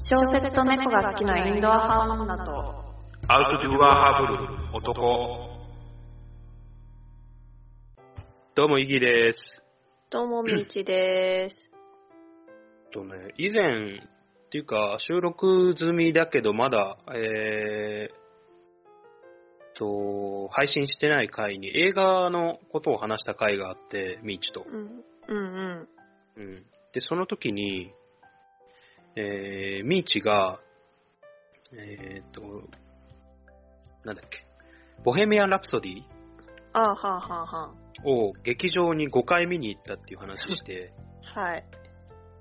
小説と猫が好きなインドア派女とアウトドゥアハブル男。どうも、イギーです。ともみちです。とね、以前、っていうか、収録済みだけど、まだ、えー、と、配信してない回に映画のことを話した回があって、ミーチと。うん、うん、うん。うん。で、その時に、えー、ミーチが、えーと、なんだっけ、ボヘミアン・ラプソディあはあはあはを劇場に5回見に行ったっていう話して、あ。はい。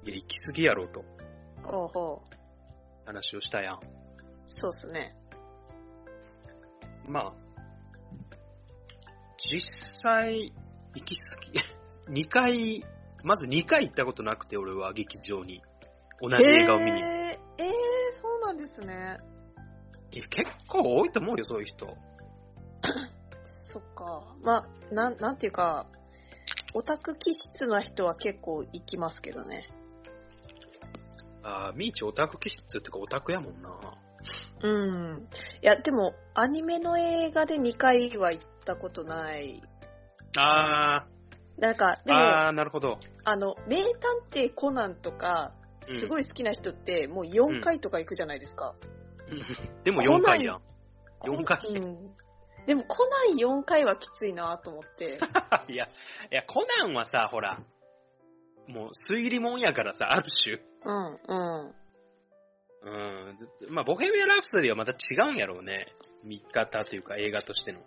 いや、行き過ぎやろとほうほう。話をしたやん。そうっすね。まあ、実際、行き過ぎ、2回、まず2回行ったことなくて、俺は劇場に。同じ映画を見に。えー、えー、そうなんですね。結構多いと思うよ、そういう人。そっか。まあ、なん、なんていうか、オタク気質な人は結構行きますけどね。あーミーチオタク気質ってかオタクやもんな。うん。いや、でも、アニメの映画で2回は行ったことない。あなんか、ー、でも、あなるほど。の、名探偵コナンとか、うんすごい好きな人って、もう4回とか行くじゃないですか。でも4回やん。コナン4回うん。でも、コナン4回はきついなと思って。いや、いや、コナンはさ、ほら、もう推理もんやからさ、ある種。うん、うん。うん。まあ、ボヘミアン・ラプソディはまた違うんやろうね。見方というか映画としての。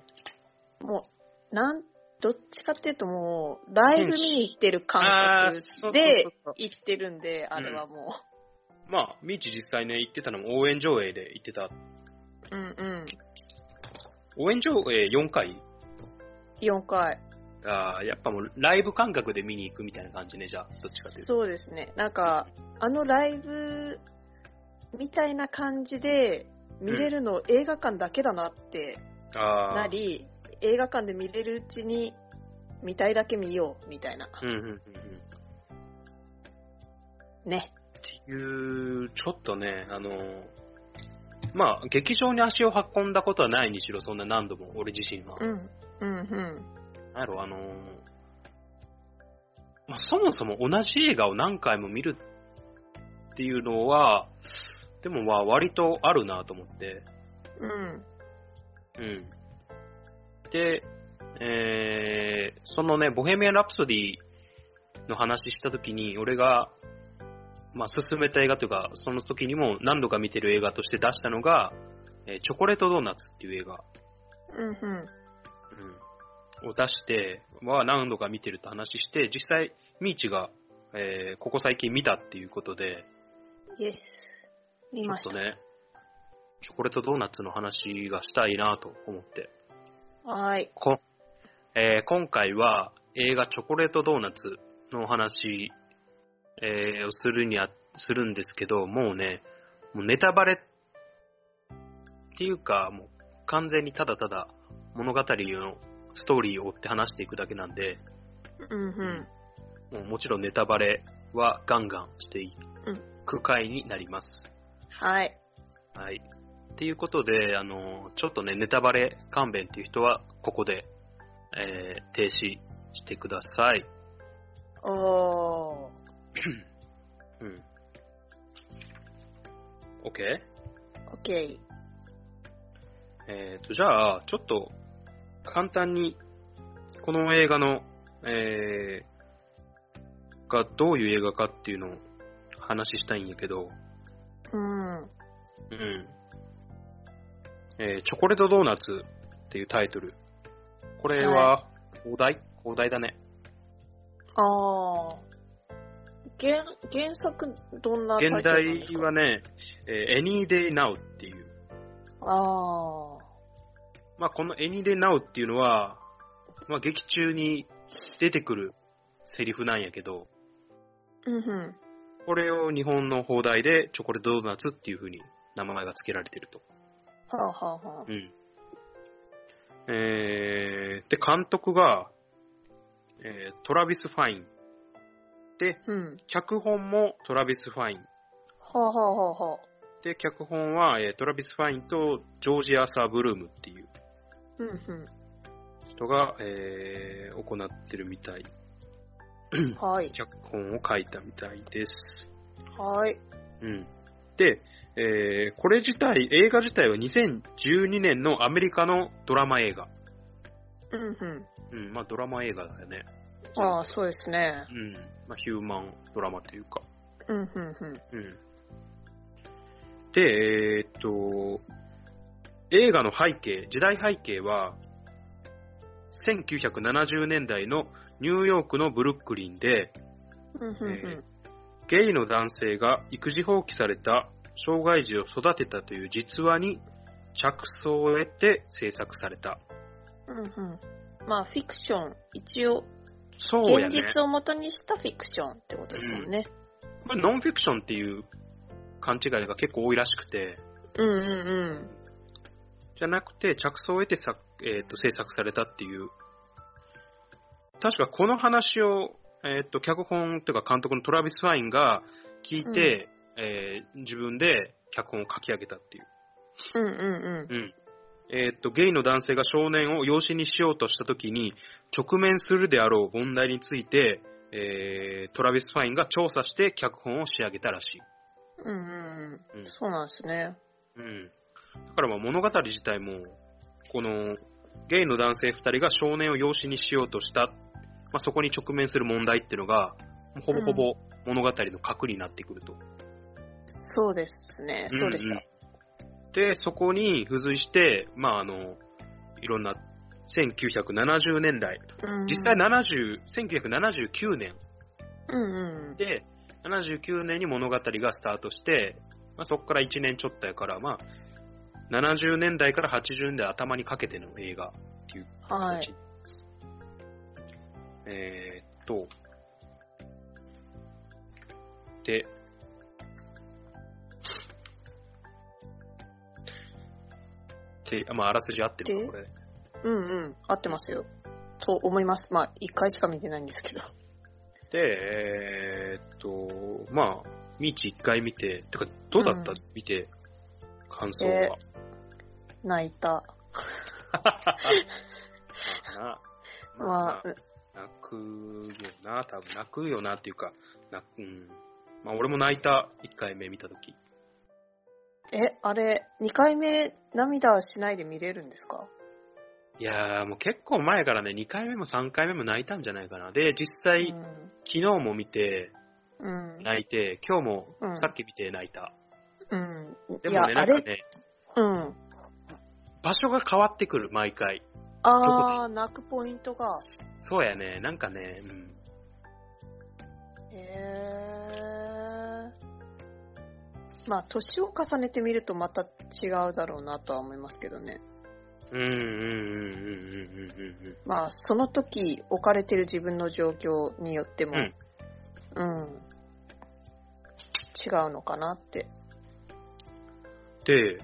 もう、なん、どっちかっていうともう、ライブ見に行ってる感覚で行ってるんで、あれはもまあ、ミーチ実際ね、行ってたのも応援上映で行ってた。う。うんうん。応援上映4回？4回。ああ、やっぱもうライブ感覚で見に行くみたいな感じね、じゃあ、どっちかというと。そうですね。なんか、あのライブみたいな感じで見れるの映画館だけだなって。なり、映画館で見れるうちに見たいだけ見ようみたいな。うんうんうんうん。っね。ていう、ちょっとね、あのーまあ、劇場に足を運んだことはないにしろ、そんな何度も、俺自身は。うん。うんうん。なんやろ、あのーまあ、そもそも同じ映画を何回も見るっていうのは、でもまあ割とあるなと思って。うん。うん。で、えー、そのね、ボヘミアン・ラプソディの話した時に、俺が、まあ、勧めた映画というか、その時にも何度か見てる映画として出したのが、えーチョコレートドーナツっていう映画。うんうん。うん、を出して、は何度か見てると話して、実際、ミーチが、えーここ最近見たっていうことで、イエス。見ました。ちょっとね、チョコレートドーナツの話がしたいなと思って。はーい。こえー今回は映画チョコレートドーナツのお話、えーをするにあ、するんですけど、もうね、もうネタバレっていうか、もう完全にただただ物語のストーリーを追って話していくだけなんで、うんうん。もうもちろんネタバレはガンガンしていうんく回になります。はい。はい。っていうことで、あの、ちょっとね、ネタバレ勘弁っていう人は、ここで、えー停止してください。おー。うん。OK? オッケえっ、と、じゃあ、ちょっと、簡単に、この映画の、えーがどういう映画かっていうのを話したいんやけど、ー。うん。うん。えーチョコレートドーナツっていうタイトル。これは、お題？お題だね。あー。原、原作、どんなタイトル現なんですか？代はね、えー Any Day Now っていう。あまあ、この Any Day Now っていうのは、まあ、劇中に出てくるセリフなんやけど、ー。うんうん。これを日本の放題でチョコレートドーナツっていう風に名前が付けられてると。はあはあはあ。うん。えー、で、監督が、えートラビス・ファイン。で、うん。脚本もトラビス・ファイン。はあはあはあはあ。で、脚本は、えートラビス・ファインとジョージ・アーサー・ブルームっていううんうん。人が、えー行ってるみたい。はい。脚本を書いたみたいです。はい。うん。で、えーこれ自体、映画自体は2012年のアメリカのドラマ映画。うんうん。うん、まあドラマ映画だよね。ああ、そうですね。うん。まあヒューマンドラマというか。うんうんうん。うん。で、えーっと、映画の背景、時代背景は、1970年代のニューヨークのブルックリンで、うんうんうん。ゲイの男性が育児放棄された障害児を育てたという実話に着想を得て制作された。うんうん。まあ、フィクション。一応、そうやね。現実を元にしたフィクションってことですもんね。これノンフィクションっていう勘違いが結構多いらしくて、うんうんうん。じゃなくて着想を得てさ、えー、と制作されたっていう。確かこの話を、えー、と脚本というか監督のトラビス・ファインが聞いて、えー自分で脚本を書き上げたっていう。うんうんうん。えーっと、ゲイの男性が少年を養子にしようとしたときに、直面するであろう問題について、えートラビス・ファインが調査して脚本を仕上げたらしい。うん。うんうんうん。うんそうなんですね。うん。だからまあ物語自体も、この、ゲイの男性二人が少年を養子にしようとした、まあ、そこに直面する問題っていうのが、ほぼほぼ物語の核になってくると。そうですね。そうでした。んんで、そこに付随して、まああの、いろんな、1970年代、うん実際70、1979年うんうん。で、79年に物語がスタートして、まあ、そこから1年ちょっとやから、まあ、70年代から80年代頭にかけての映画っていうはい形。えーっと、で、で、まあ、あらすじ合ってるか、これ。うんうん。合ってますよ。と思います。まあ、一回しか見てないんですけど。で、えーっと、まあ、ミーチ一回見て、てか、どうだった、うん見て、感想は。え泣いた。な ままあ、くよな、多分泣くよなっていうか、泣く、うん。まあ、俺も泣いた、一回目見たとき。え、あれ、2回目涙しないで見れるんですか？いやー、もう結構前からね、2回目も3回目も泣いたんじゃないかな。で、実際、昨日も見て、うん。うん。泣いて、今日もうんさっき見て泣いた。うん。でもね、なんかね、うん。場所が変わってくる、毎回。あー、泣くポイントが。そうやね、なんかね、うん。へー。まあ、年を重ねてみるとまた違うだろうなとは思いますけどね。うんうんうんうんうんうんうんまあ、その時置かれてる自分の状況によっても、うんうん。違うのかなって。で、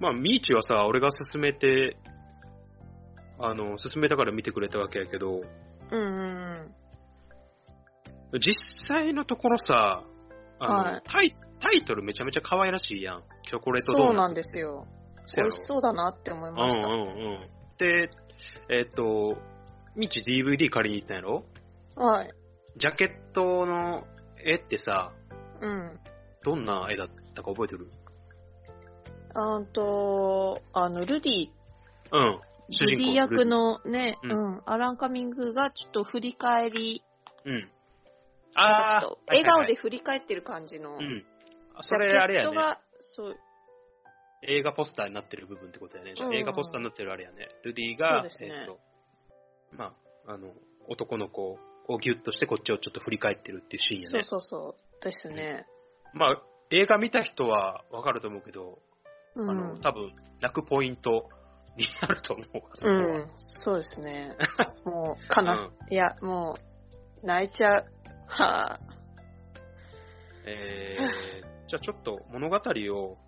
まあ、ミーチはさ、俺が勧めて、あの、勧めたから見てくれたわけやけど、うんうんうん。実際のところさ、あの、はいタイタイトルめちゃめちゃ可愛らしいやん。チョコレートドーナツ。そうなんですよ。美味しそうだなって思いました。うんうんうん。で、えっ、と、ミーチ DVD 借りに行ったんやろ？はい。ジャケットの絵ってさ、うん。どんな絵だったか覚えてる？あんと、あの、ルディ、うん。主ルデ人公ィ役のね、ううんん、アラン・カミングがちょっと振り返り、うん。ああかちょっと笑顔で振り返ってる感じの、うん。それあれやね。ャケットが、そう、映画ポスターになってる部分ってことやね。うん映画ポスターになってるあれやね。ルディが、ねえっと、まあ、あの、男の子をギュッとしてこっちをちょっと振り返ってるっていうシーンやそうね。そうそう、ですね。まあ、映画見た人はわかると思うけど、うん。あの、多分、泣くポイントになると思うわ、そこはうん、そうですね。もう、かな、うんいや、もう、泣いちゃう。はぁ、えー、じゃあちょっと物語を、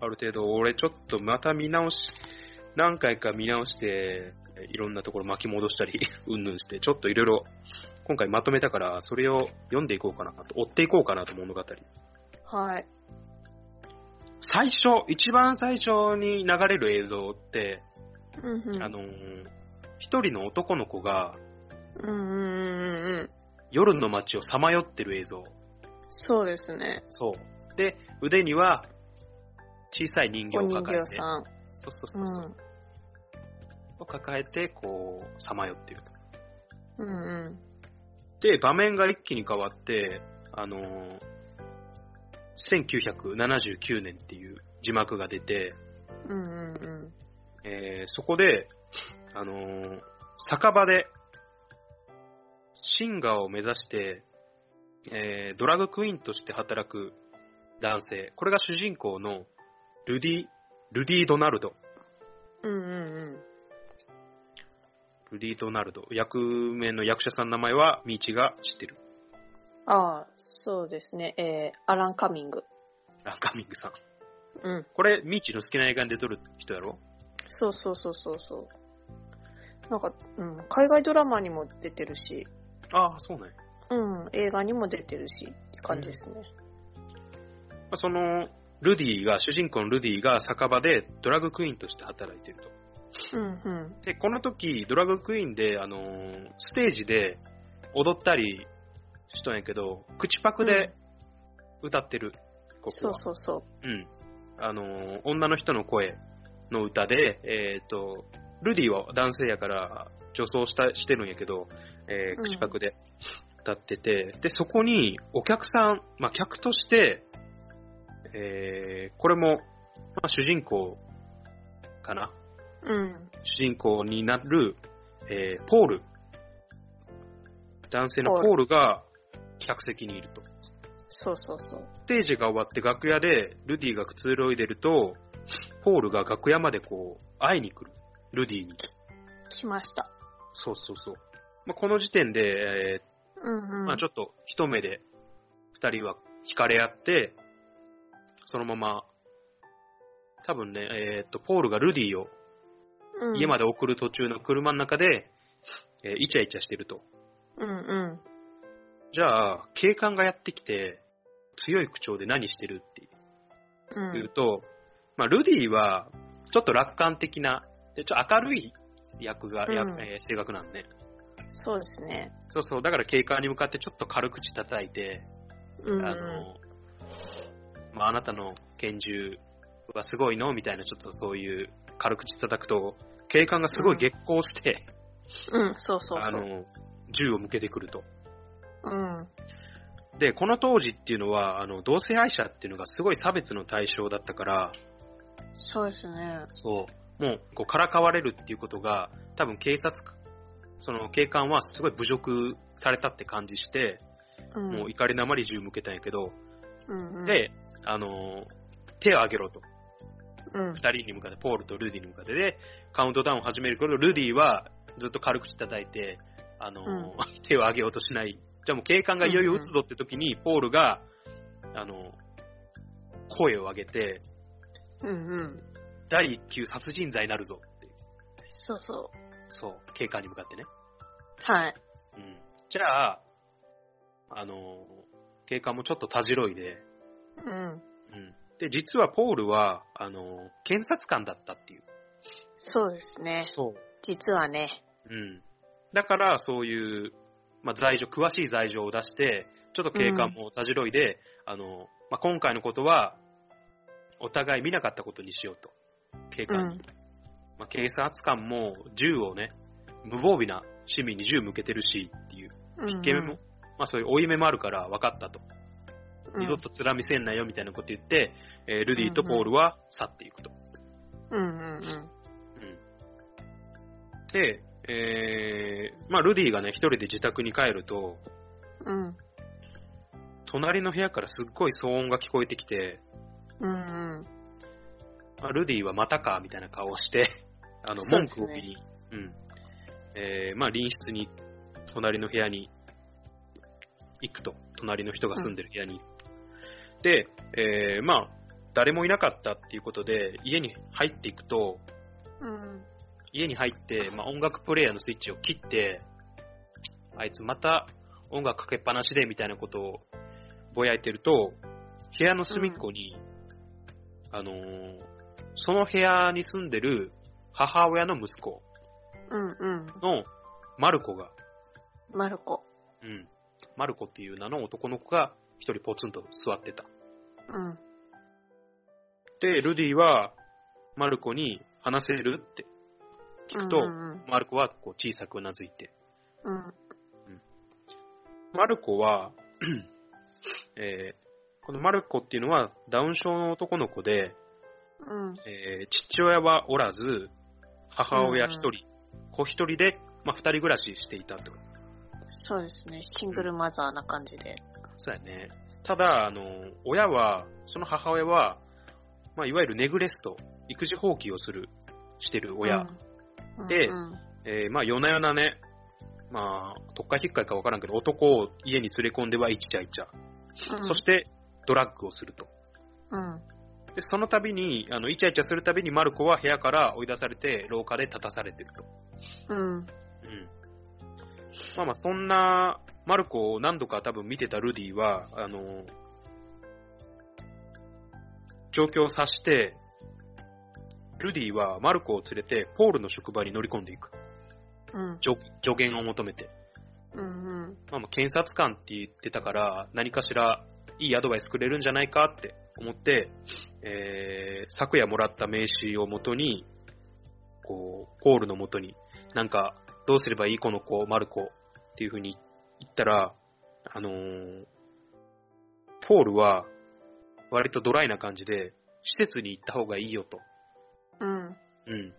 ある程度、俺ちょっとまた見直し、何回か見直して、いろんなところ巻き戻したり、うんぬんして、ちょっといろいろ、今回まとめたから、それを読んでいこうかなと、追っていこうかなと物語。はい。最初、一番最初に流れる映像って、うんうん。あのー一人の男の子がうんうんうんうんうん。夜の街をさまよってる映像。そうですね。そう。で、腕には小さい人形を抱えて、形さん。そうそうそうそう、うを抱えて、こう、さまよってると。ん。うんうん。で、場面が一気に変わって、あのー1979年っていう字幕が出て、うんうんうん。えーそこで、あのー酒場で、シンガーを目指して、えードラッグクイーンとして働く男性。これが主人公のルディ、ルディ・ドナルド。うんうんうん。ルディ・ドナルド。役名の役者さんの名前は、ミーチが知ってる。ああ、そうですね。えー、アラン・カミング。ランカミングさん。うん。これ、ミーチの好きな映画に出とる人やろ？そうそうそうそうそう。なんか、うん、海外ドラマにも出てるし、ああ、そうね。うん、映画にも出てるしって感じですね。まあその、ルディが、主人公のルディが酒場でドラッグクイーンとして働いてると。うんうん。で、この時、ドラッグクイーンで、あのーステージで踊ったりしとんやけど、口パクで歌ってる、ここは。そうそうそうん。あのー女の人の声の歌で、えっ、と、ルディは男性やから女装したしてるんやけど、えーうん口パクで歌ってて、で、そこにお客さん、まあ、客として、えーこれも、まあ、主人公かな？う。うん。主人公になる、えーポール。男性のポールが客席にいると。そうそうそう。ステージが終わって楽屋でルディがくつろいでると、ポールが楽屋までこう、会いに来る。ルディに。来ました。そうそうそう。まあ、この時点で、えうんうん。ーまあ、ちょっと一目で二人は惹かれ合って、そのまま、多分ね、えーっと、ポールがルディをうん家まで送る途中の車の中で、えーイチャイチャしてると。うんうん。じゃあ、警官がやってきて、強い口調で何してるってう。言うんと、まあ、ルディは、ちょっと楽観的な、でちょっと明るい役が、やうんえー性格なんね。そうですね。そうそう、だから警官に向かってちょっと軽口叩いて、うんうん。あの、まあ、あなたの拳銃はすごいの？みたいな、ちょっとそういう軽口叩くと、警官がすごい激高して、うん、そうそうそう。あの、銃を向けてくると。うん。で、この当時っていうのは、あの、同性愛者っていうのがすごい差別の対象だったから、そうですね。そう、もう、こう、からかわれるっていうことが、多分警察、その警官はすごい侮辱されたって感じして、うん。もう怒りのあまり銃向けたんやけど、うんうん、で、あのー手を挙げろと。うん。二人に向かって、ポールとルディに向かってで、カウントダウンを始めるけど、ルディはずっと軽口叩いて、あのーうん 手を挙げようとしない。じゃあもう警官がいよいよ撃つぞって時に、ポールが、あのー声を上げて、うんうん。第一級殺人罪になるぞって。そうそそう、警官に向かってね。う。はい。うん。じゃあ、あのー警官もちょっとたじろいで、うん。うん。で、実はポールは、あのー検察官だったっていう。そうですね。そう。実はね。うん。だから、そういう、まあ、罪状、詳しい罪状を出して、ちょっと警官もたじろいで、あの、まあ、今回のことは、お互い見なかったことにしようと。警う官に。ん。まあ、警察官も銃をね、無防備な市民に銃向けてるしっていう、うん。イケメンも、まあそういう追い目もあるから分かったと。うん、二度と面見せんなよみたいなこと言って、えールディとポールは去っていくと。うんうんうん。うんで、えー、まあルディがね、一人で自宅に帰ると、うん。隣の部屋からすっごい騒音が聞こえてきて、うんうん。まあ、ルディはまたかみたいな顔をして、あの、そう文ですね句を言いに、うん。えー、まあ隣室に、隣の部屋に行くと。隣の人が住んでる部屋に。で、えー、まあ、誰もいなかったっていうことで、家に入っていくと、うん。家に入って、まあ、音楽プレイヤーのスイッチを切って、あいつまた音楽かけっぱなしでみたいなことをぼやいてると、部屋の隅っこに、あのーその部屋に住んでる母親の息子うんうん。のマルコが、マルコ。うん、マルコっていう名の男の子が一人ポツンと座ってた。うん。で、ルディはマルコに話せるって聞くと、うんうんマルコはこう小さくうなずいて、うん。マルコは、えーこのマルコっていうのはダウン症の男の子で、うん。えー父親はおらず、母親一人、子一人で、まあ、二人暮らししていたと。そうですね。シングルマザーな感じで。そうやね。ただ、あの、親は、その母親は、まあ、いわゆるネグレスト、育児放棄をする、してる親。うん。でうんえーまあ、夜な夜なね、まあ、特会引っかいかわからんけど、男を家に連れ込んではイチャイチャ。うんそして、ドラッグをすると。うん。で、その度に、あの、イチャイチャするたびにマルコは部屋から追い出されて、廊下で立たされてると。うん。うん。まあまあ、そんな、マルコを何度か多分見てたルディは、あの、状況を察して、ルディはマルコを連れて、ポールの職場に乗り込んでいく。うん。助助言を求めて。うん。うん。まあまあ、検察官って言ってたから、何かしらいいアドバイスくれるんじゃないかって思って、えー、昨夜もらった名刺をもとに、こう、ポールのもとに、なんか、どうすればいいこの子、マルコっていう風に言ったら、あのーポールは、割とドライな感じで、施設に行った方がいいよと。うん。うん。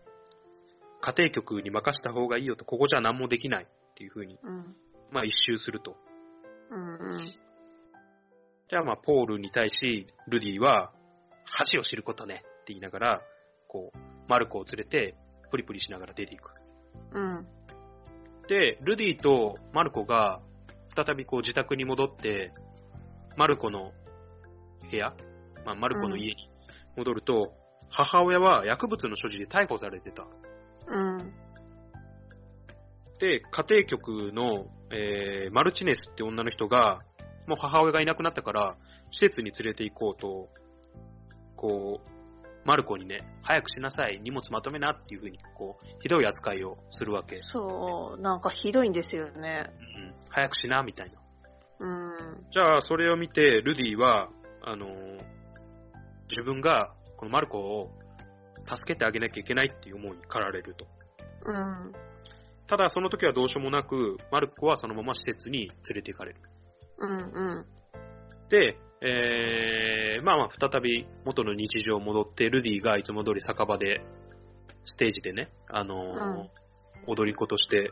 家庭局に任した方がいいよと、ここじゃ何もできないっていう風に、うん。まあ一周すると。うん。うん。じゃあまあ、ポールに対し、ルディは、恥を知ることねって言いながら、こう、マルコを連れて、プリプリしながら出ていく。うん。で、ルディとマルコが、再びこう自宅に戻って、マルコの部屋、まあ、マルコの家に戻ると、母親は薬物の所持で逮捕されてた。うん。で、家庭局の、えー、マルチネスって女の人が、もう母親がいなくなったから、施設に連れて行こうと、こう、マルコにね、早くしなさい、荷物まとめなっていう風に、こう、ひどい扱いをするわけ。そう、なんかひどいんですよね。うん、早くしな、みたいな。うん。じゃあ、それを見て、ルディは、あのー自分が、このマルコを助けてあげなきゃいけないっていう思いに駆られると。うん。ただ、その時はどうしようもなく、マルコはそのまま施設に連れて行かれる。うん。うん。で、えー、まあまあ、再び元の日常戻って、ルディがいつも通り酒場で、ステージでね、あのーうん踊り子として、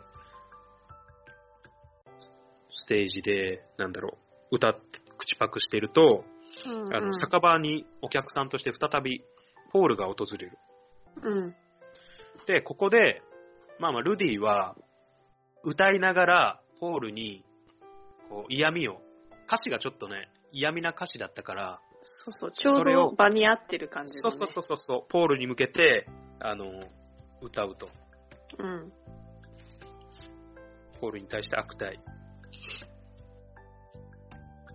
ステージで、なんだろう、歌って、口パクしてると、うん。あの、酒場にお客さんとして再び、ポールが訪れる。うん。で、ここで、まあまあ、ルディは、歌いながら、ポールに、こう、嫌味を、歌詞がちょっとね、嫌味な歌詞だったから、そうそう、ちょうど場に合ってる感じの、ね。そうそうそうそう、ポールに向けて、あの、歌うと。う。うん。ポールに対して悪態。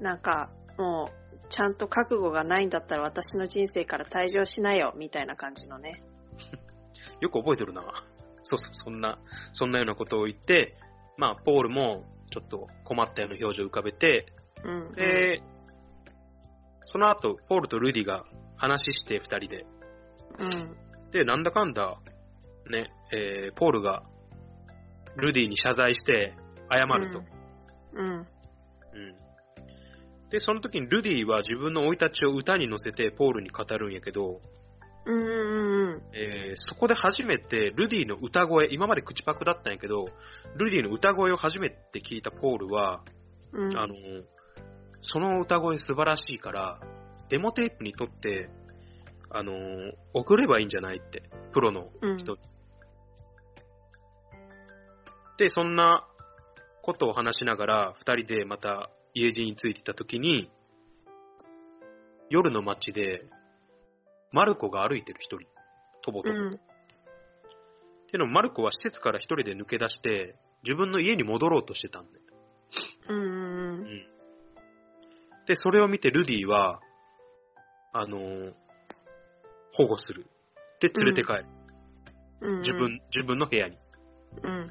なんか、もう、ちゃんと覚悟がないんだったら私の人生から退場しなよ、みたいな感じのね。よく覚えてるな。そうそう、そんな、そんなようなことを言って、まあ、ポールも、ちょっと困ったような表情を浮かべて、うん。で、その後、ポールとルディが話して二人で、うん。で、なんだかんだ、ね、えー、ポールが、ルディに謝罪して、謝ると。うん。うん。で、その時にルディは自分の生い立ちを歌に乗せてポールに語るんやけど、うんうんうん。えーそこで初めてルディの歌声、今まで口パクだったんやけど、ルディの歌声を初めて聞いたポールは、うん。あの、その歌声素晴らしいから、デモテープにとって、あの、送ればいいんじゃないって、プロのうん人。で、そんなことを話しながら、二人でまた家路に着いてた時に、夜の街で、マルコが歩いてる一人、とぼとぼ。うん。っていうのも、マルコは施設から一人で抜け出して、自分の家に戻ろうとしてたんだよ。うんうんうん。で、それを見てルディは、あのー保護する。で、連れて帰る。うんうん自。分、自分の部屋に。うん。うん。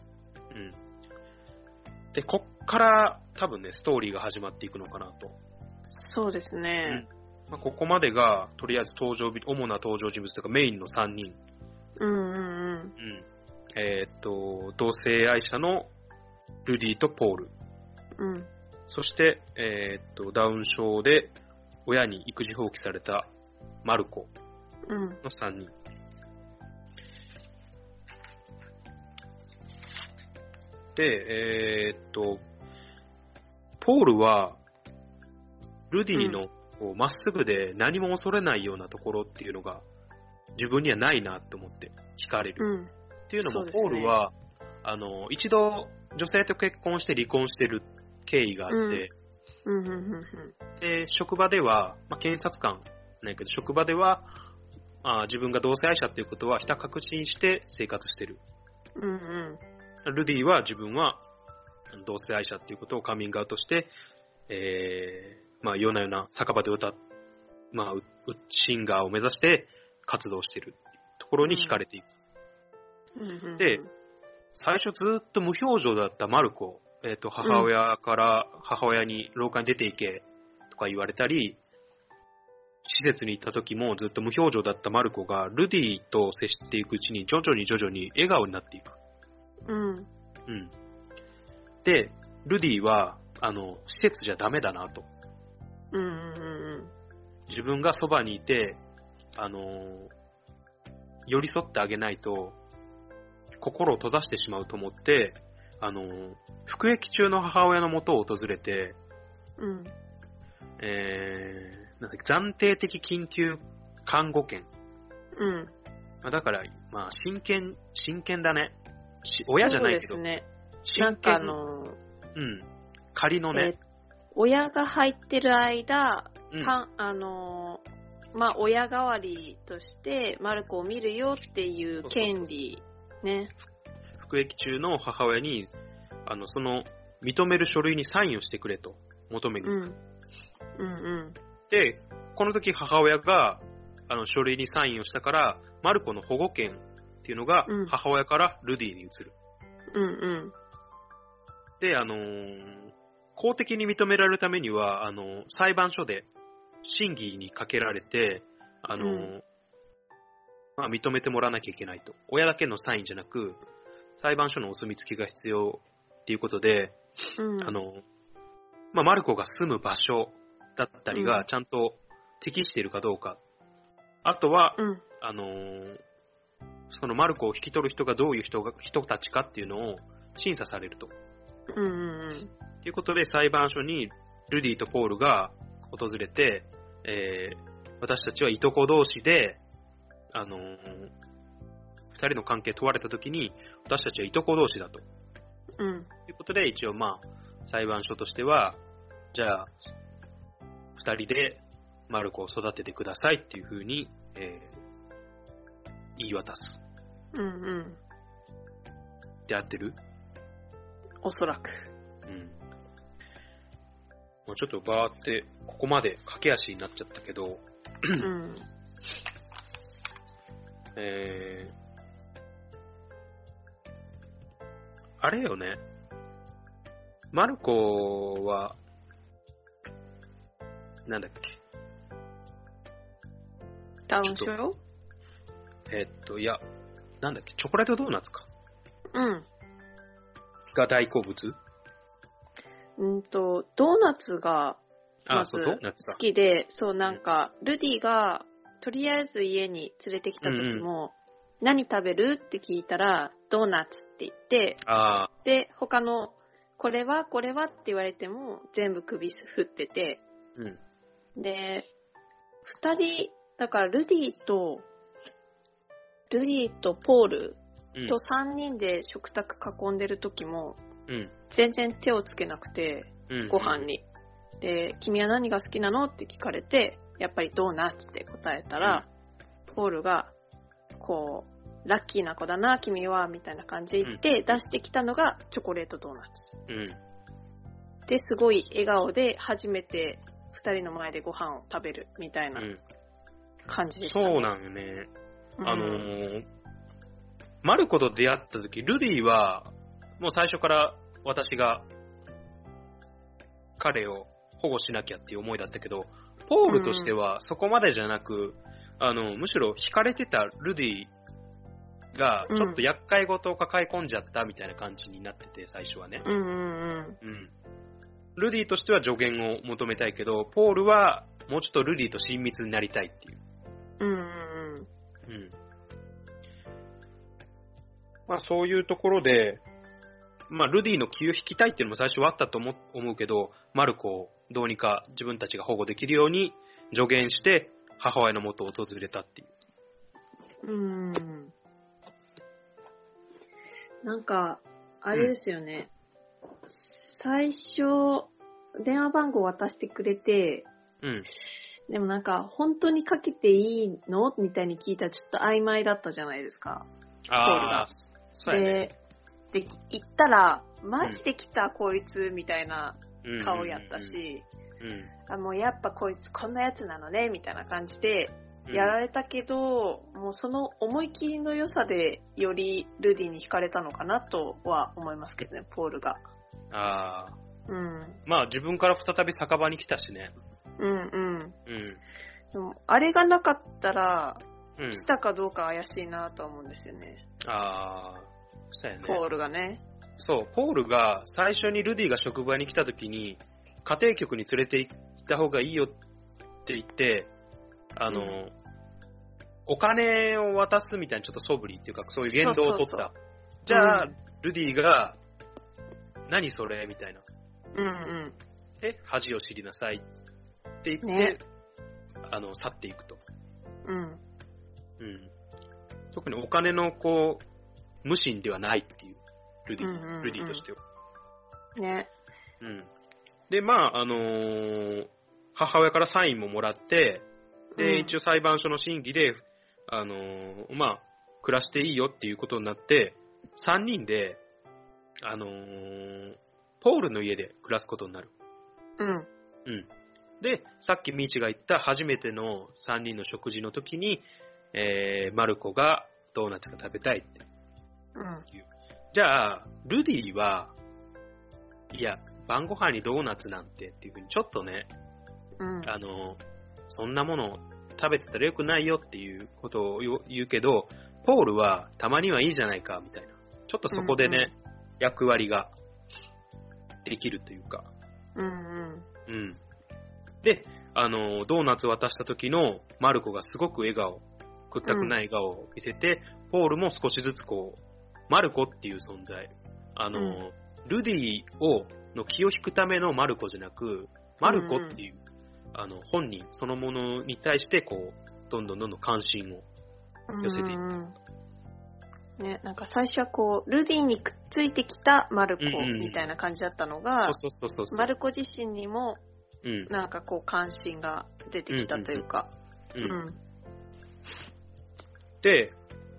で、こっから多分ね、ストーリーが始まっていくのかなと。そうですね。まあ、ここまでが、とりあえず登場び、主な登場人物というかメインの3人。うんうんうん。えーっと、同性愛者のルディとポール。うん。うん。そして、えーっと、ダウン症で親に育児放棄されたマルコうん。の3人。で、えーっと、ポールは、ルディのこうまっすぐで何も恐れないようなところっていうのが自分にはないなと思って惹かれる。うん。っていうのも、そうですねポールは、あの、一度女性と結婚して離婚してる経緯があって、うん。うん。うん。で、職場では、まあ、検察官なんやけど、職場では、あ自分が同性愛者っていうことはひた確信して生活してる。うん。うん。ルディは自分は同性愛者っていうことをカミングアウトして、えー、まあ夜な夜な酒場で歌っ、まあ、シンガーを目指して活動してるところに惹かれていく。うん。うん。で最初ずっと無表情だったマルコ、えっ、と、母親から、母親に廊下に出て行けとか言われたり、施設に行った時もずっと無表情だったマルコが、ルディと接していくうちに徐々に徐々に笑顔になっていく。うん。うん。で、ルディは、あの、施設じゃダメだなと。うん。うん。自分がそばにいて、あのー寄り添ってあげないと、心を閉ざしてしまうと思って、あのー服役中の母親の元を訪れて、うん。えー、なんだっけ暫定的緊急看護権。うん。まあだから、まあ、真剣、真剣だね。し親じゃないけど、そうですね。真なんかあ剣、の、うん。仮のね、え親が入ってる間、うんかあのーまあ、親代わりとして、マルコを見るよっていう権利、ね。服役中の母親に、あの、その、認める書類にサインをしてくれと求めにうん。うんで、この時母親が、あの、書類にサインをしたから、マルコの保護権っていうのがうん、母親からルディに移る。うん。うんで、あのー公的に認められるためには、あのー裁判所で審議にかけられて、あのーうんまあ、認めてもらわなきゃいけないと。親だけのサインじゃなく、裁判所のお墨付きが必要っていうことで、うん。あの、まあ、マルコが住む場所だったりうんがちゃんと適しているかどうか。あとは、うん。あのーそのマルコを引き取る人がどういう人が人たちかっていうのを審査されると。うん。うん。ということで裁判所にルディとポールが訪れて、えー私たちはいとこ同士で、あのー二人の関係問われたときに、私たちはいとこ同士だと。うん。ということで、一応まあ、裁判所としては、じゃあ、二人でマルコを育ててくださいっていうふうに、えー言い渡す。うん。うん。で合ってる？おそらく。うん。もうちょっとバーって、ここまで駆け足になっちゃったけど、うん。えー、あれよね。マルコは、なんだっけ。ダウン症？えーっと、いや、なんだっけ、チョコレートドーナツか。うん。が大好物？うんと、ドーナツがあ、まず好か。きで、そうなんか、ルディが、とりあえず家に連れてきた時も、何食べる？って聞いたら、ドーナツって言って、あで、他の、これは？これは？って言われても、全部首振ってて、ーうん。で、二人、だからルディと、ルディとポールうんと三人で食卓囲んでる時も、うん。全然手をつけなくて、うん。ご飯に。で、君は何が好きなの？って聞かれて、やっぱりドーナツって答えたら、ポールが、こう、ラッキーな子だな、君は、みたいな感じで言って、出してきたのがチョコレートドーナツ。うん。で、すごい笑顔で初めて二人の前でご飯を食べるみたいなうん。感じでした、ね。そうなんよね。うんあのーマルコと出会った時、ルディは、もう最初から私が彼を保護しなきゃっていう思いだったけど、ポールとしてはそこまでじゃなく、あの、むしろ惹かれてたルディが、ちょっと厄介事を抱え込んじゃったみたいな感じになってて、最初はね。うんうんうん。うん。ルディとしては助言を求めたいけど、ポールはもうちょっとルディと親密になりたいっていう。うんうんうん。まあそういうところで、まあルディの気を引きたいっていうのも最初はあったと思思うけど、マルコをどうにか自分たちが保護できるように助言して母親の元を訪れたっていう。うん。うん。なんか、あれですよね。最初、電話番号渡してくれて、うん。でもなんか、本当にかけていいの？みたいに聞いたらちょっと曖昧だったじゃないですか。ああ、そうやね。で、で、行ったら、マジで来た、こいつ、みたいなうん顔やった。し、うん。あ、もうやっぱこいつこんなやつなのね、みたいな感じで、うんやられたけど、もうその思い切りの良さで、よりルディに惹かれたのかなとは思いますけどね、ポールが。ああ。うん。まあ自分から再び酒場に来たしね。うんうん。うん。でも、あれがなかったら、うん。来たかどうか怪しいなとは思うんですよね。ああ。そうやね。ポールがね。そう、ポールが最初にルディが職場に来た時に、家庭局に連れて行った方がいいよって言って、あの、うお金を渡すみたいなちょっと素振りっていうか、そういう言動を取った。そうそうそうじゃあ、うんルディが、何それみたいな。うんうん。え、恥を知りなさいって言って、ねあの、去っていくと。うん。うん。特にお金のこう、無心ではないっていう、ルディ、うんうんうんルディとしては。ね。うん。で、まあ、あのー母親からサインももらって、で、うん一応裁判所の審議で、あのーまあ、暮らしていいよっていうことになって、3人で、あのーポールの家で暮らすことになる。うん。うん。で、さっきミーチが言った初めての3人の食事の時に、えー、マルコがドーナツが食べたいって。うん。じゃあ、ルディは、いや、晩ご飯にドーナツなんてっていうふうにちょっとね、うん。あの、そんなもの食べてたらよくないよっていうことを言うけど、ポールはたまにはいいじゃないかみたいな。ちょっとそこでね、うん役割ができるというか。うんうん。うん。で、あの、ドーナツ渡した時のマルコがすごく笑顔、くったくない笑顔を見せて、ポールも少しずつこう、マルコっていう存在、あの、うん。ルディを、の気を引くためのマルコじゃなく、マルコっていう、あの、本人そのものに対して、こう、どんどんどんどん関心を。寄せていった。うんうんね、なんか最初はこう、ルディにくっついてきたマルコうんうんうん。みたいな感じだったのが。マルコ自身にもうん。なんかこう関心が出てきたというか、ううん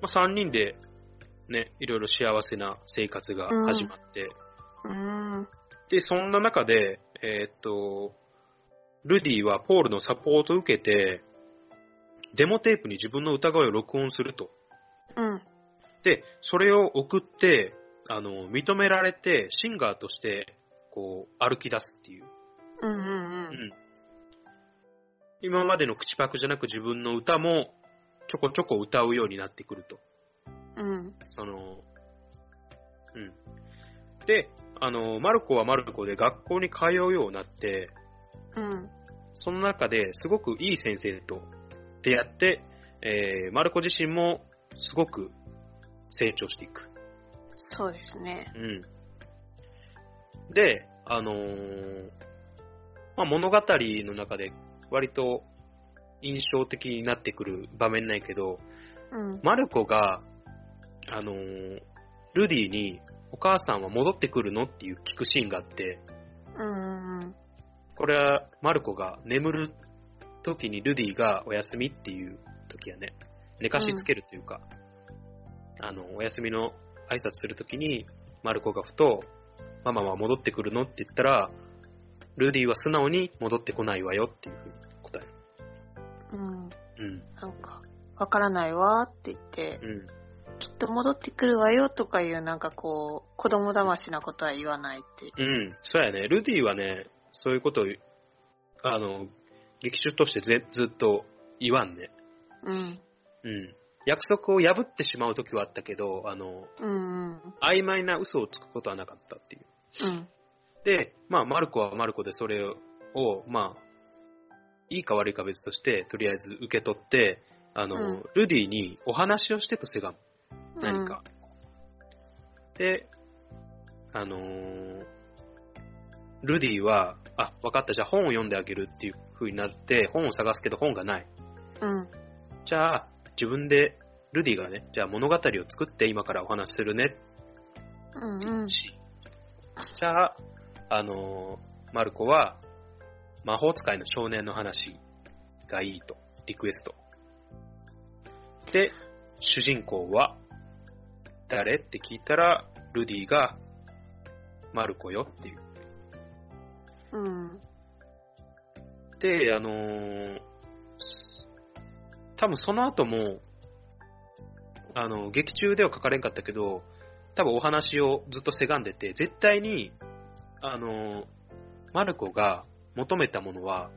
まあ、3人で、ね、いろいろ幸せな生活が始まって、うん。で、そんな中で、えーっと、ルディはポールのサポートを受けて、デモテープに自分の歌声を録音すると。うん。で、それを送って、あの、認められて、シンガーとして、こう、歩き出すっていう。うんうんう。うんん。今までの口パクじゃなく自分の歌も、ちょこちょこ歌うようになってくると。うん。その、うん。で、あの、マルコはマルコで学校に通うようになって、うん。その中ですごくいい先生と出会って、えー、マルコ自身もすごく成長していく。そうですね。うん。で、あのーまあ、物語の中で割と印象的になってくる場面ないけど、うん。マルコが、あのールディに、お母さんは戻ってくるのっていう聞くシーンがあって、うんうんうん。これはマルコが眠る時にルディがお休みっていう時やね、寝かしつけるというか、あの、お休みの挨拶する時に、マルコがふと、ママは戻ってくるのって言ったら、ルディは素直に戻ってこないわよっていうふうに。うん。うん。なんか、わからないわって言って、うん。きっと戻ってくるわよとかいうなんかこう、子供騙しなことは言わないって。うん。そうやね。ルディはね、そういうことを、あの、劇中としてぜずっと言わんね。うん。うん。約束を破ってしまう時はあったけど、あの、うんうん。曖昧な嘘をつくことはなかったっていう。うん。で、まあ、マルコはマルコでそれを、まあ、いいか悪いか別として、とりあえず受け取って、あの、うんルディにお話をしてとせがむ。何か。で、あのールディは、あ、分かった、じゃあ本を読んであげるっていう風になって、本を探すけど本がない。うん。じゃあ、自分で、ルディがね、じゃあ物語を作って今からお話しするねうんうん。し、じゃあ、あのーマルコは、魔法使いの少年の話がいいと、リクエスト。で、主人公は、誰って聞いたら、ルディが、マルコよっていう。うん。で、あのー多分その後も、あの、劇中では書かれんかったけど、多分お話をずっとせがんでて、絶対に、あのーマルコが求めたものは、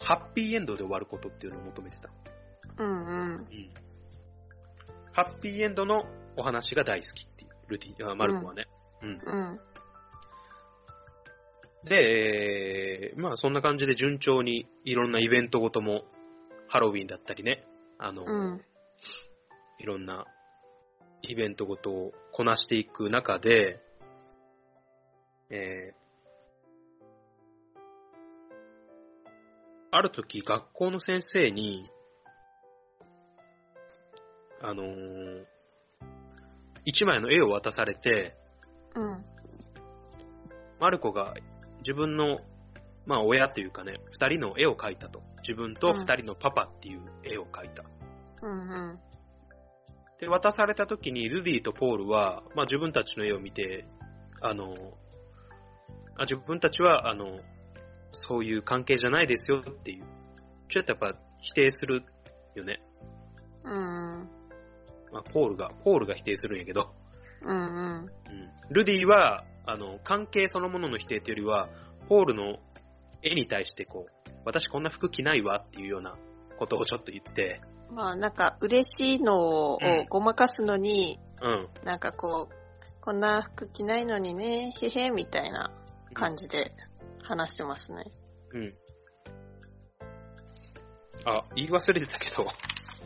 ハッピーエンドで終わることっていうのを求めてた。うんうん。うん。ハッピーエンドのお話が大好きっていう、ルディ、あマルコはね。うん。うん。で、えーまあそんな感じで順調にいろんなイベントごとも、ハロウィンだったりね、あの、うん。いろんなイベントごとをこなしていく中で、えーある時学校の先生に、あのー一枚の絵を渡されて、うん。マルコが自分の、まあ親というかね、二人の絵を描いたと。自分と二人のパパっていう絵を描いた。うんうん。で、渡された時にルディとポールは、まあ自分たちの絵を見て、あの、あ自分たちは、あの、そういう関係じゃないですよっていう。ちょっとやっぱ否定するよね。うん。まあポールが、ポールが否定するんやけど。うんうん。うん。ルディは、あの、関係そのものの否定というよりは、ポールの絵に対してこう、私こんな服着ないわっていうようなことをちょっと言って、まあなんか嬉しいのをうんごまかすのに、うん。なんかこう、こんな服着ないのにね、へへ、みたいな感じで話してますね。うん。あ、言い忘れてたけど、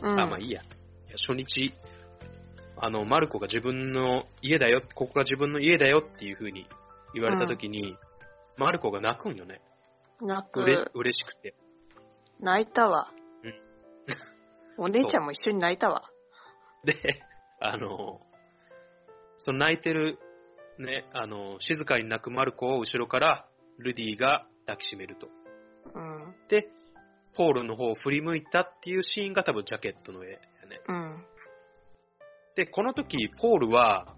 うん。あ、まあいいや。いや初日、あの、マルコが自分の家だよ、ここが自分の家だよっていう風に言われた時に、マルコが泣くんよね。泣うれく、嬉しくて。泣いたわうん。お姉ちゃんも一緒に泣いたわ。で、あの、その泣いてる、ね、あの、静かに泣くマルコを後ろからルディが抱きしめると。うん。で、ポールの方を振り向いたっていうシーンが多分ジャケットの絵やね。うん。で、この時、ポールは、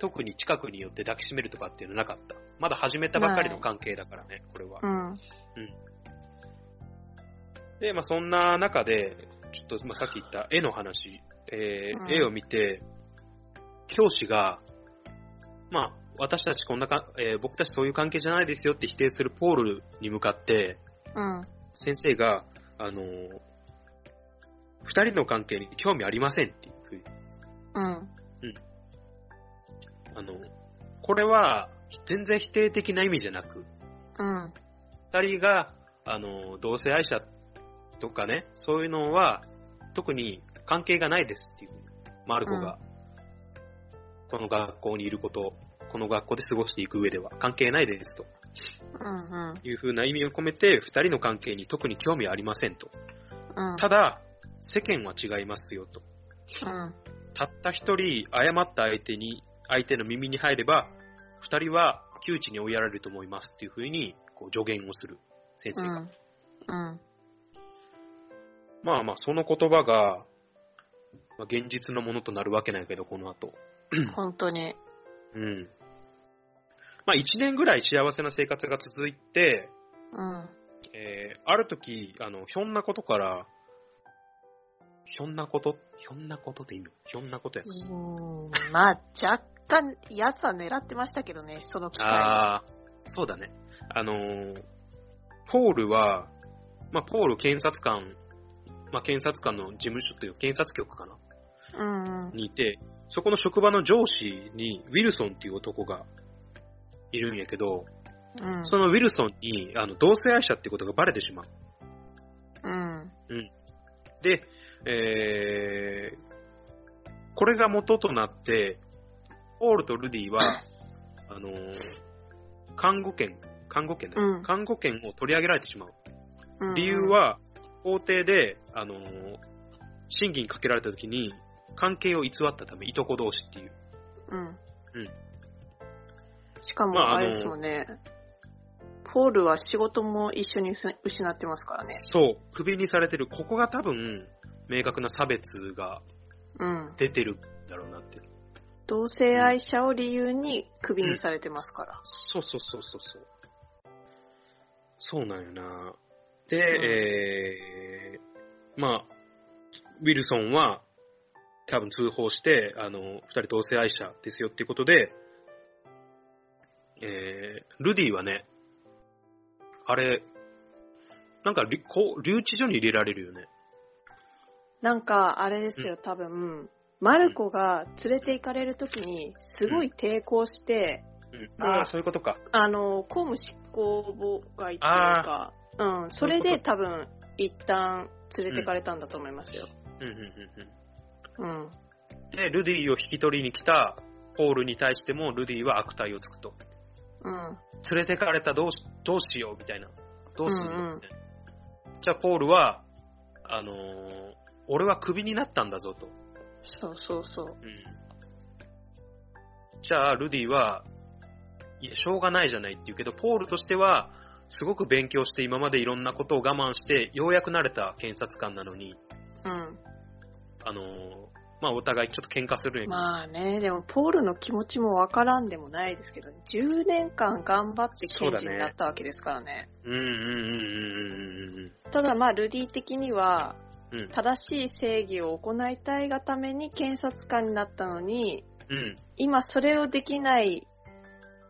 特に近くに寄って抱きしめるとかっていうのなかった。まだ始めたばっかりの関係だからね、これはう。ん。で、まあそんな中で、ちょっと、まあ、さっき言った絵の話、えーうん絵を見て、教師が、まあ、私たちこんなか、えー僕たちそういう関係じゃないですよって否定するポールに向かって、うん。先生が、あのー二人の関係に興味ありませんっていうふうにうん。あの、これは全然否定的な意味じゃなく、うん。二人が、あの、同性愛者とかね、そういうのは特に関係がないですっていう、マルコが、この学校にいること、この学校で過ごしていく上では関係ないですとうん。いうふうな意味を込めて、二人の関係に特に興味ありませんと。うん。ただ、世間は違いますよと。うん。たった一人誤った相手に、相手の耳に入れば、二人は窮地に追いやられると思いますっていうふうに、こう助言をする先生が。うん。うん。まあまあ、その言葉が、まあ、現実のものとなるわけないけど、この後。本当に。うん。まあ、一年ぐらい幸せな生活が続いて、うん。えーある時、あの、ひょんなことから、ひょんなこと、ひょんなことでいいの？ひょんなことや。うーん、まあ、若干、やつは狙ってましたけどね、その機会に。ああ、そうだね。あのーポールは、まあ、ポール検察官、まあ、検察官の事務所という検察局かな？うんうん。にいて、そこの職場の上司にウィルソンっていう男がいるんやけど、うん。そのウィルソンにあの同性愛者ってことがバレてしまう。うん。で、えー、これが元となって、ポールとルディは、あのー看護権、看護権だよ、うん看護権を取り上げられてしまう。うん理由、は、法廷で、あのー審議にかけられた時に、関係を偽ったため、いとこ同士っていう。うん。うんしかも、まあれですもんね、ポールは仕事も一緒に失失ってますからね。そう、クビにされてる。ここが多分、明確な差別がうん。出てるんだろうなって。同性愛者を理由にクビにされてますから。そうそうそうそうそう。そうなんよな。で、んえー、まあ、ウィルソンは多分通報して、あの、二人同性愛者ですよっていうことで、えー、ルディはね、あれ、なんかりこう留置所に入れられるよね。なんか、あれですよ、多分、マルコが連れて行かれるときに、すごい抵抗して、うん、ああ、そういうことか。あの、公務執行妨害っていうか、うん、それで多分、一旦連れてかれたんだと思いますよ。うんうんうんうん。うん。で、ルディを引き取りに来たポールに対しても、ルディは悪態をつくと。うん。連れてかれたどうしどうしようみたいな。どうする？の、うんうんみたいなじゃあ、ポールは、あのー俺はクビになったんだぞと。そうそうそう。うんじゃあ、ルディは、いや、しょうがないじゃないって言うけど、ポールとしては、すごく勉強して今までいろんなことを我慢して、ようやく慣れた検察官なのに、うん。あのーまあ、お互いちょっと喧嘩するんやけど、まあね、でも、ポールの気持ちもわからんでもないですけど、10年間頑張って検事になったわけですからね。うんうんうんうんうんうんただまあ、ルディ的には。正しい正義を行いたいがために検察官になったのに、うん。今それをできない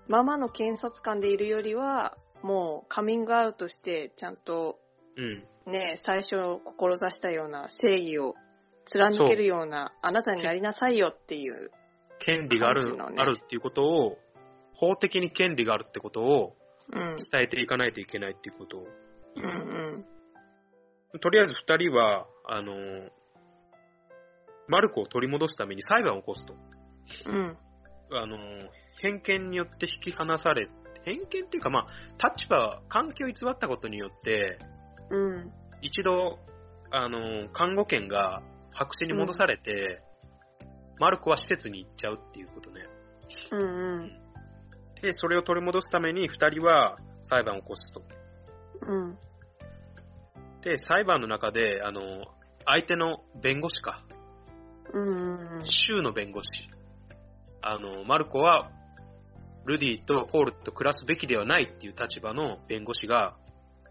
ままの検察官でいるよりは、もうカミングアウトして、ちゃんとうん。ね、最初志したような正義を貫けるような、あなたになりなさいよっていう。権利がある、あるっていうことを、法的に権利があるってことをうん。伝えていかないといけないっていうことを。うんうん。とりあえず二人は、あのーマルコを取り戻すために裁判を起こすと。うん。あのー偏見によって引き離され、偏見っていうかまあ、立場、関係を偽ったことによって、うん。一度、あのー看護権が白紙に戻されて、マルコは施設に行っちゃうっていうことね。うんうん。で、それを取り戻すために二人は裁判を起こすと。うん。で、裁判の中で、あの、相手の弁護士か、うんうん。州の弁護士、あの、マルコは、ルディとポールと暮らすべきではないっていう立場の弁護士が、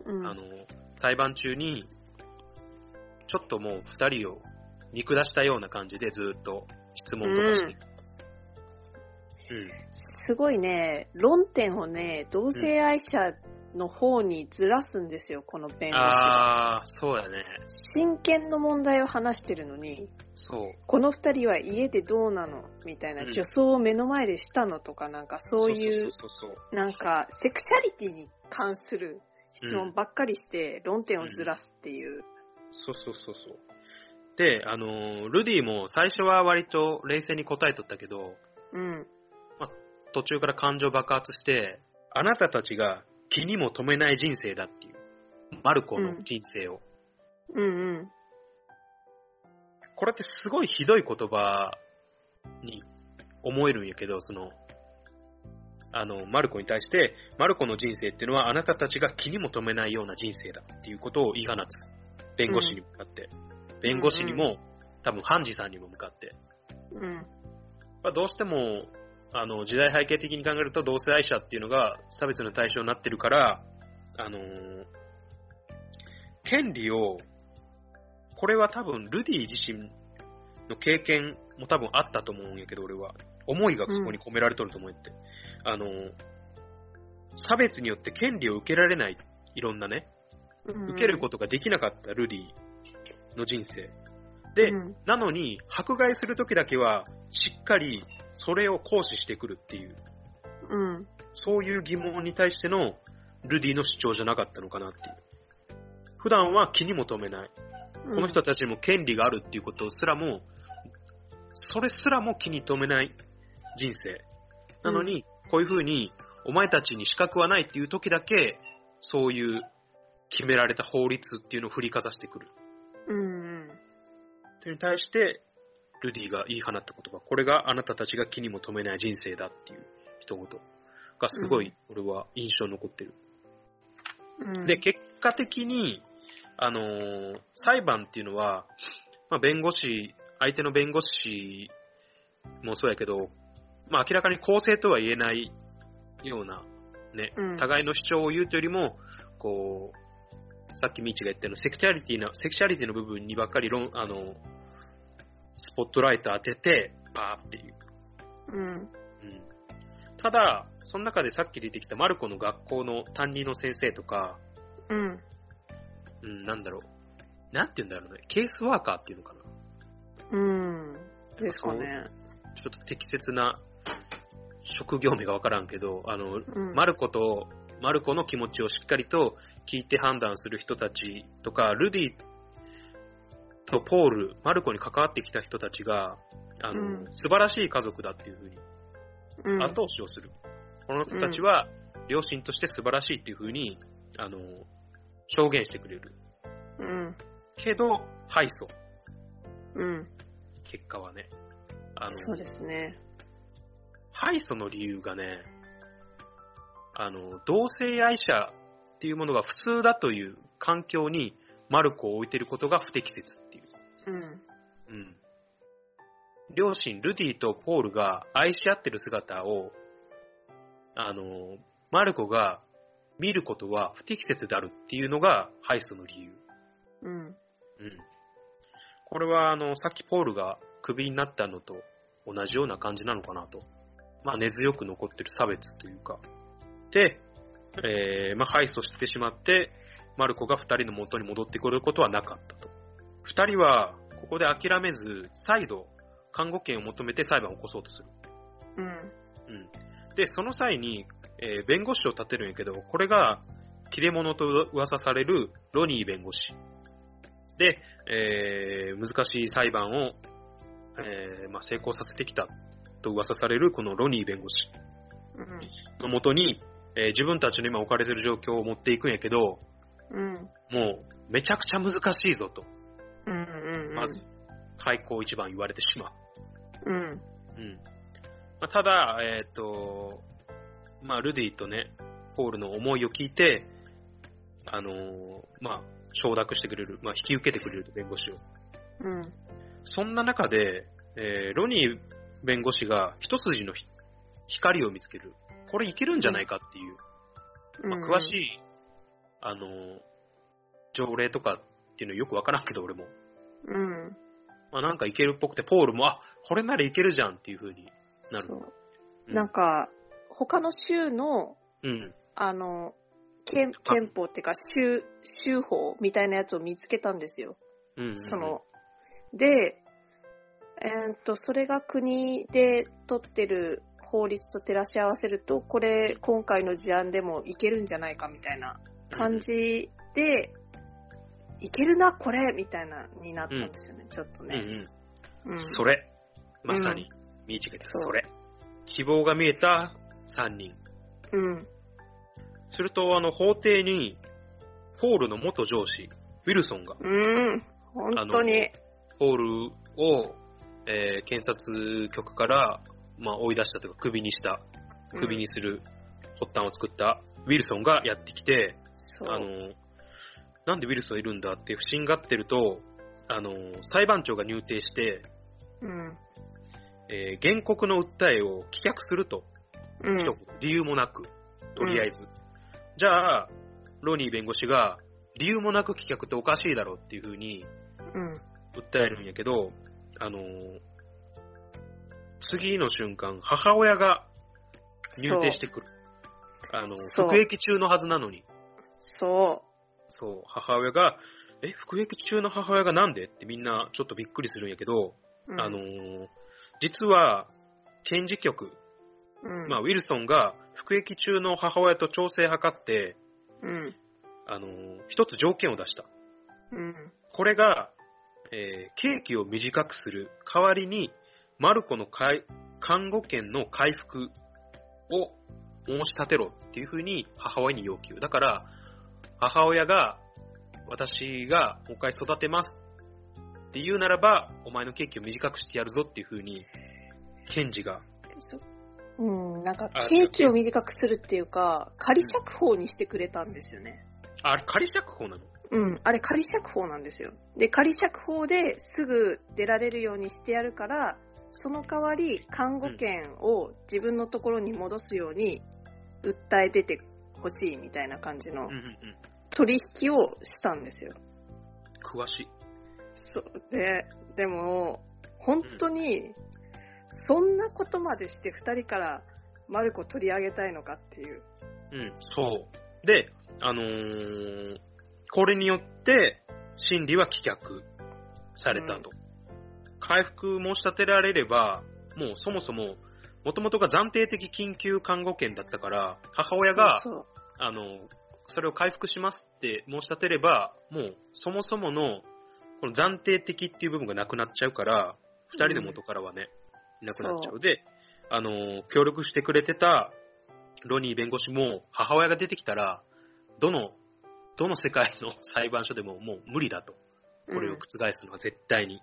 うん。あの、裁判中に、ちょっともう二人を見下したような感じでずっと質問とかしてる。うん。すごいね、論点をね、同性愛者の方にずらすんですよ、この弁護士が。あー、そうやね。真剣の問題を話してるのに、そう。この二人は家でどうなのみたいな、うん女装を目の前でしたのとか、なんかそういう。なんか、セクシャリティに関する質問ばっかりして、論点をずらすっていう。そうそうそうそう。で、あのールディも最初は割と冷静に答えとったけど、うん。途中から感情爆発して、あなたたちが気にも留めない人生だっていう。マルコの人生を。うんうん。これってすごいひどい言葉に思えるんやけど、その、あの、マルコに対して、マルコの人生っていうのはあなたたちが気にも留めないような人生だっていうことを言い放つ。弁護士に向かって。弁護士にも、多分判事さんにも向かって。うん。まあ、どうしても、あの、時代背景的に考えると同性愛者っていうのが差別の対象になってるから、あのー権利をこれは多分、ルディ自身の経験も多分あったと思うんやけど、俺は。思いがそこに込められとると思って。あの、差別によって権利を受けられない、いろんなね、受けることができなかったルディの人生。で、うんなのに、迫害するときだけは、しっかりそれを行使してくるっていう、うん。そういう疑問に対してのルディの主張じゃなかったのかなっていう。普段は気にも留めない。この人たちにも権利があるっていうことすらも、それすらも気に留めない人生。なのに、こういう風に、お前たちに資格はないっていう時だけ、そういう決められた法律っていうのを振りかざしてくる。うんうん。それに対して、ルディが言い放った言葉。これがあなたたちが気にも留めない人生だっていう一言がすごい、俺は印象に残ってる。うんで、、結果的に、あのー裁判っていうのは、まあ、弁護士、相手の弁護士もそうやけど、まあ、明らかに公正とは言えないような、ね、うん互いの主張を言うというよりも、こう、さっきミーチが言ったようなセクシャリティな、セクシャリティの部分にばっかり論、あの、スポットライト当てて、バーっていう。うん。うんただ、その中でさっき出てきたマルコの学校の担任の先生とか、うん。うん、なんだろう。なんて言うんだろうね。ケースワーカーっていうのかな。うん。ですかね。ちょっと適切な職業名がわからんけど、あの、うん。マルコと、マルコの気持ちをしっかりと聞いて判断する人たちとか、ルディとポール、マルコに関わってきた人たちが、あの、うん素晴らしい家族だっていうふうにうん、後押しをする。この人たちは、両親として素晴らしいっていうふうに、あの、証言してくれる。うん。けど、敗訴。うん。結果はね。あの、そうですね。敗訴の理由がね、あの、同性愛者っていうものが普通だという環境にマルコを置いてることが不適切っていう。うん。うん。両親、ルディとポールが愛し合ってる姿を、あの、マルコが見ることは不適切であるっていうのが敗訴の理由。うん。うん。これは、あの、さっきポールがクビになったのと同じような感じなのかなと。まあ、根強く残ってる差別というか。で、えー、まあ、敗訴してしまって、マルコが二人の元に戻ってくることはなかったと。二人は、ここで諦めず、再度、看護権を求めて裁判を起こそうとする。うん。うん。で、その際に、えー弁護士を立てるんやけど、これが、切れ者と噂されるロニー弁護士。で、えー難しい裁判を、えーまあ、成功させてきたと噂されるこのロニー弁護士うん。のもとに、えー自分たちの今置かれている状況を持っていくんやけど、うん。もう、めちゃくちゃ難しいぞと、うん。うん。まず、開口一番言われてしまう。うん。うん。まあ、ただ、えっ、と、まあ、ルディとね、ポールの思いを聞いて、あのーまあ、承諾してくれる、まあ、引き受けてくれると、弁護士を。うん。そんな中で、えーロニー弁護士が一筋のひ光を見つける。これいけるんじゃないかっていう、まあ、詳しい、あのー条例とかっていうのよくわからんけど、俺も。うん。まあ、なんかいけるっぽくて、ポールも、あ、これならいけるじゃんっていう風になる。なんか、他の州の、うん。あの、憲憲法っていうか、州、州法みたいなやつを見つけたんですよ。うんうんうんその、で、えーっと、それが国で取ってる法律と照らし合わせると、これ、今回の事案でもいけるんじゃないかみたいな感じで、いけるな、これみたいな、になったんですよね、ちょっとうんね。うん。うん。それ。まさに、ミーチが言った、そうそれ。希望が見えた3人。うん。すると、あの、法廷に、ポールの元上司、ウィルソンが、うん。本当に。ポールを、えー検察局から、まあ、追い出したというか、クビにした、クビにする発端を作ったウィルソンがやってきて、そう。あの、なんでウィルソンいるんだって不審がってると、あの、裁判長が入廷して、うん。えー原告の訴えを棄却すると、うん。理由もなく、とりあえず。じゃあ、ロニー弁護士が、理由もなく棄却っておかしいだろうっていうふうに、うん。訴えるんやけど、あのー次の瞬間、母親が入廷してくる。あの、そう服役中のはずなのに。そそう、母親が、え、服役中の母親がなんでってみんなちょっとびっくりするんやけど、う。うんあのー実は、検事局、うん。まあ、ウィルソンが服役中の母親と調整図って、うん。あのー一つ条件を出した。うん。これが、えー刑期を短くする代わりに、マルコの介看護権の回復を申し立てろっていうふうに母親に要求。だから、母親が、私がもう一回育てますって言うならば、お前の刑期を短くしてやるぞっていうふうに、検事が、そうん、なんか、あ刑期を短くするっていうか、仮釈放にしてくれたんですよね。ああれ仮釈放なの？うん、あれ仮釈放なんですよ。で、仮釈放ですぐ出られるようにしてやるから、その代わり看護権を自分のところに戻すように訴え出てほしいみたいな感じのうんうんうん。取引をしたんですよ。詳しい。そうで、でも、本当に、そんなことまでして二人からマルコ取り上げたいのかっていう。うん、そう。で、あのーこれによって、審理は棄却されたと。回復申し立てられれば、もうそもそも、もともとが暫定的緊急看護権だったから、母親が、そうあの、それを回復しますって申し立てれば、もうそもそもの、この暫定的っていう部分がなくなっちゃうから、二人の元からはね、いなくなっちゃう。で、あの、協力してくれてたロニー弁護士も、母親が出てきたら、どの、どの世界の裁判所でももう無理だと。これを覆すのは絶対に。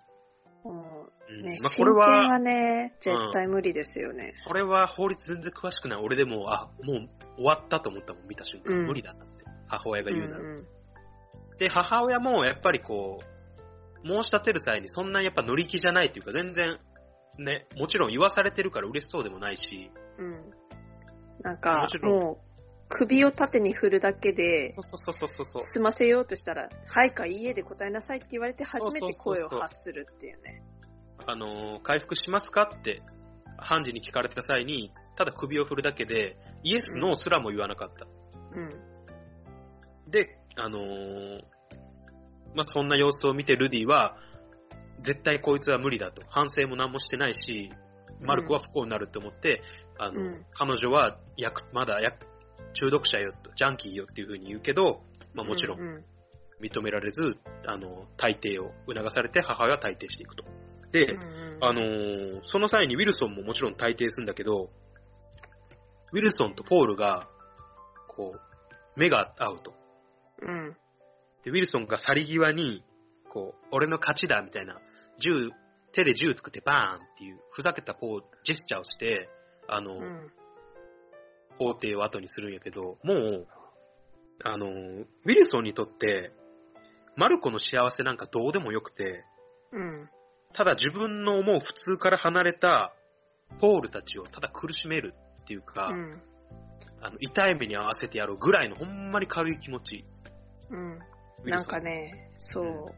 うんね、まあ、これはは、ね、絶対無理ですよね。これは法律全然詳しくない。俺でも、あ、もう終わったと思ったもん、見た瞬間。うん無理だったって。母親が言うなら。んで、母親もやっぱりこう、申し立てる際にそんなにやっぱ乗り気じゃないというか、全然、ね、もちろん言わされてるから嬉しそうでもないし、うん。うん。なんかもち、ろんもう、首を縦に振るだけで、そうそうそうそうそう。済ませようとしたら、はいかいいえで答えなさいって言われて初めて声をそうそうそうそう発するっていうね。あのー回復しますかって、判事に聞かれた際に、ただ首を振るだけで、イエス、ノーすらも言わなかった。うん。で、あのーまあ、そんな様子を見てルディは、絶対こいつは無理だと。反省も何もしてないし、マルコは不幸になると思って、あの、うん彼女は薬まだ薬中毒者よと、ジャンキーよっていう風に言うけど、まあ、もちろん認められず、あの、退廷を促されて母親は退廷していくと。で、あのーその際にウィルソンももちろん退廷するんだけど、ウィルソンとポールが、こう、目が合うと。うん。で、ウィルソンが去り際に、こう、俺の勝ちだみたいな、銃、手で銃作ってバーンっていう、ふざけたポー、ジェスチャーをして、あの、うん。法廷を後にするんやけど、もう、あの、ウィルソンにとって、マルコの幸せなんかどうでもよくて、うん。ただ自分の思う普通から離れたポールたちをただ苦しめるっていうか、うん。あの痛い目に合わせてやろうぐらいのほんまに軽い気持ち。うん。なんかね、そう。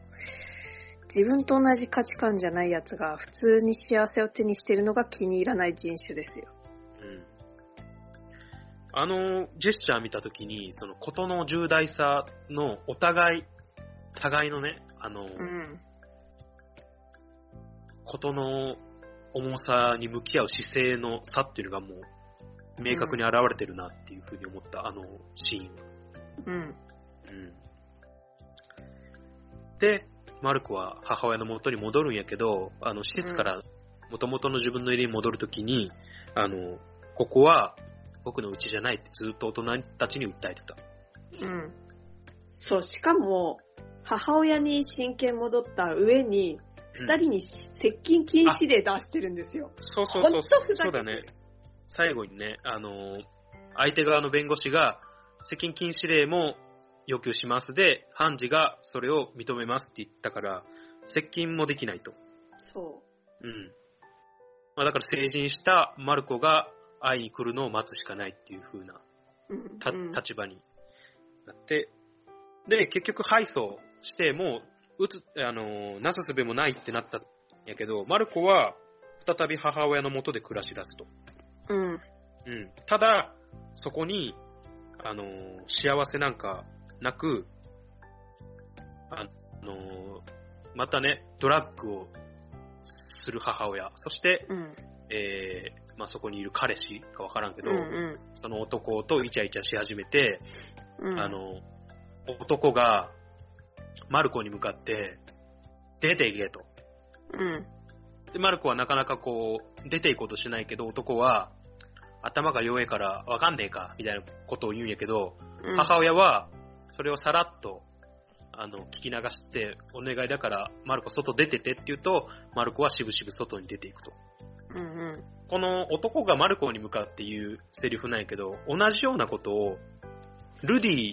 自分と同じ価値観じゃないやつが普通に幸せを手にしてるのが気に入らない人種ですよ。うんあのジェスチャー見たときに、そのことの重大さのお互い、互いのね、あの、うん。ことの重さに向き合う姿勢の差っていうのがもう、明確に現れてるなっていうふうに思った、あのシーンは。うん。うん。で、マルコは母親の元に戻るんやけど、あの、施設から元々の自分の家に戻るときに、あの、ここは僕の家じゃないってずっと大人たちに訴えてた。うん。そう、しかも、母親に親権戻った上に、二人に接近禁止令出してるんですよ。そうそうそうほんとふざけてるそうだね。最後にね、あの、相手側の弁護士が、接近禁止令も要求しますで、判事がそれを認めますって言ったから、接近もできないと。そうん。まあ、だから成人したマルコが会いに来るのを待つしかないっていう風な立場になって、で、結局敗訴して、もううつ、あの、なすすべもないってなったんやけど、マルコは再び母親の元で暮らし出すと。うん。うん。ただ、そこに、あの、幸せなんかなく、あの、またね、ドラッグをする母親、そして、うん。えー、まあ、そこにいる彼氏かわからんけど、うん。うん。その男とイチャイチャし始めて、うん。あの、男が、マルコに向かって、出ていけと。うん。で、マルコはなかなかこう、出ていこうとしないけど、男は、頭が弱いからわかんねえか、みたいなことを言うんやけど、うん。母親は、それをさらっと、あの、聞き流して、お願いだから、マルコ外出ててって言うと、マルコはしぶしぶ外に出ていくと。うん。うん。この男がマルコに向かって言うセリフなんやけど、同じようなことを、ルディ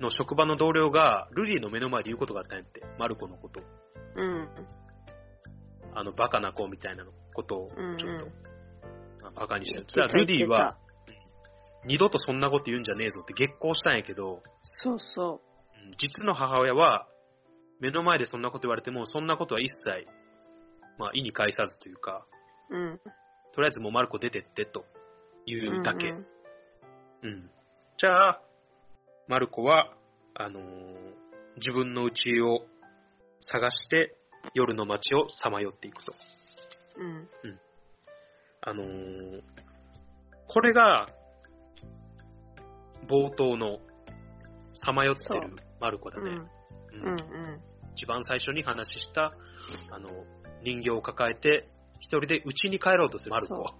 の職場の同僚が、ルディの目の前で言うことがあったんやって、マルコのこと。うん。あの、バカな子みたいなことを、うん。ちょっと、あバカにしてたルディは、二度とそんなこと言うんじゃねえぞって激高したんやけど、たそうそうん実の母親は、目の前でそんなこと言われても、そんなことは一切、まあ、意に介さずというか、う。うん。とりあえずもうマルコ出てってというだけ。うんうん。じゃあ、マルコは、あのー自分の家を探して夜の街をさまよっていくと。うん。あのーこれが、冒頭のさまよってるマルコだね。うん。ううんん。うん。一番最初に話した、あの、人形を抱えて、一人で家に帰ろうとするマルコ。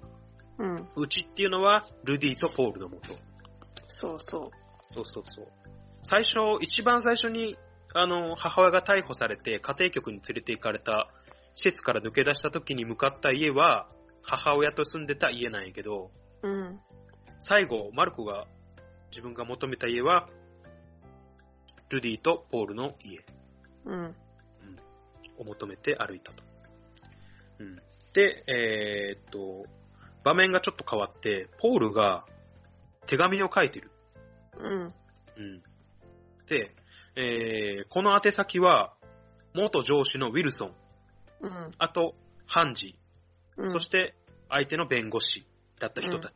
うん。家っていうのは、ルディとポールのもと。そうそそうそうそう。最初、一番最初に、あの、母親が逮捕されて、家庭局に連れて行かれた、施設から抜け出した時に向かった家は、母親と住んでた家なんやけど、う。うん。最後、マルコが、自分が求めた家は、ルディとポールの家うん。を求めて歩いたと。うん、で、えーっと、場面がちょっと変わって、ポールが手紙を書いてる。うん。うん、で、えーこの宛先は、元上司のウィルソン、うん。あと、ハンジ、うん。そして相手の弁護士だった人たち。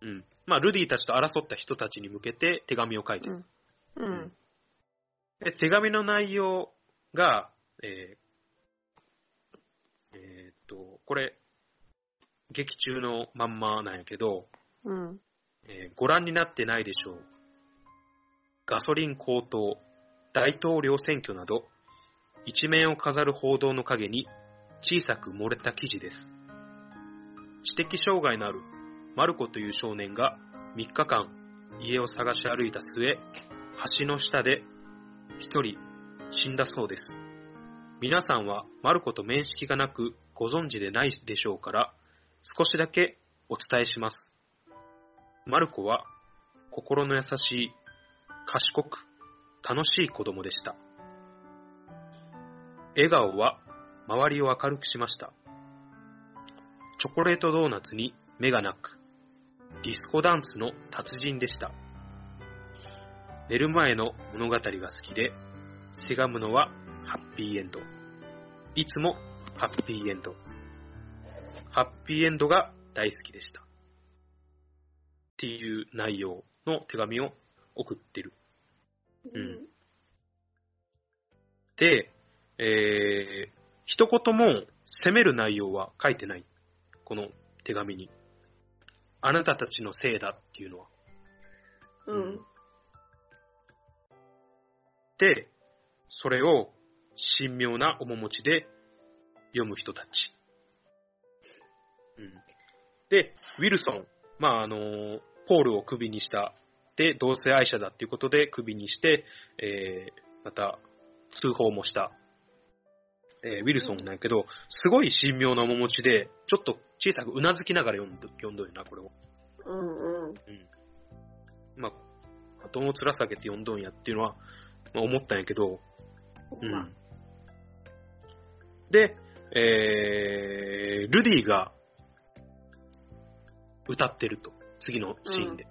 うん。まあ、ルディたちと争った人たちに向けて手紙を書いてる。うん。で手紙の内容が、えーえーっと、これ、劇中のまんまなんやけど、うん。えーご覧になってないでしょう。ガソリン高騰、大統領選挙など、一面を飾る報道の陰に小さく漏れた記事です。知的障害のあるマルコという少年が3日間家を探し歩いた末、橋の下で一人死んだそうです。皆さんはマルコと面識がなくご存知でないでしょうから、少しだけお伝えします。マルコは心の優しい、賢く、楽しい子供でした。笑顔は周りを明るくしました。チョコレートドーナツに目がなく、ディスコダンスの達人でした。寝る前の物語が好きで、せがむのはハッピーエンド。いつもハッピーエンド。ハッピーエンドが大好きでした。っていう内容の手紙を送ってる。うん。で、えー、一言も責める内容は書いてない。この手紙に。あなたたちのせいだっていうのは。うん。で、それを神妙な面持ちで読む人たち。うん、で、ウィルソン、まあ、あの、ポールをクビにした。で、同性愛者だっていうことでクビにして、えー、また通報もした。えーウィルソンなんやけど、すごい神妙な面持ちで、ちょっと小さくうなずきながら読んど読んどるな、これを。うん。うん。まあ、どの面下げて読んどんやっていうのは、まあ、思ったんやけど、うんまあで、えー、ルディが歌ってると。次のシーンで。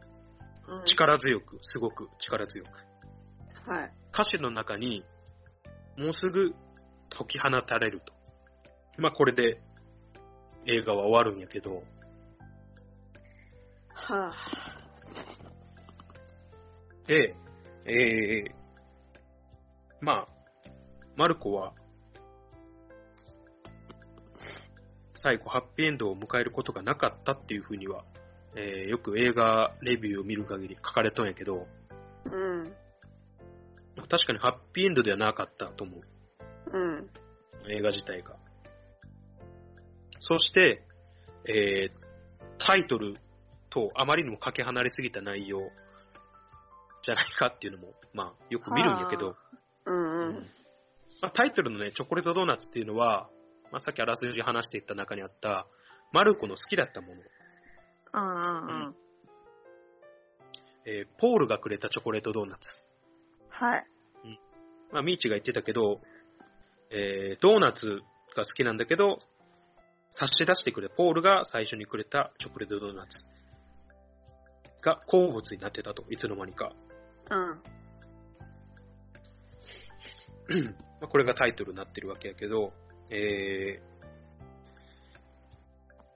うん。力強く、すごく力強く。はい。歌詞の中に、もうすぐ解き放たれると。まあこれで映画は終わるんやけど、はあ。で、えー、まあ、マルコは、最後ハッピーエンドを迎えることがなかったっていうふうには、えーよく映画レビューを見る限り書かれとんやけど、うん。確かにハッピーエンドではなかったと思う。うん。映画自体が。そして、えータイトルとあまりにもかけ離れすぎた内容じゃないかっていうのも、まあ、よく見るんやけど、うんうん。まあ、タイトルのね、チョコレートドーナツっていうのは、まあ、さっきあらすじ話していった中にあった、マルコの好きだったもの、うんうんうん。えーポールがくれたチョコレートドーナツ。はい。まあ、ミーチが言ってたけど、えードーナツが好きなんだけど、差し出してくれ、ポールが最初にくれたチョコレートドーナツが好物になってたと、いつの間にか。うん。まあこれがタイトルになってるわけやけど、えー、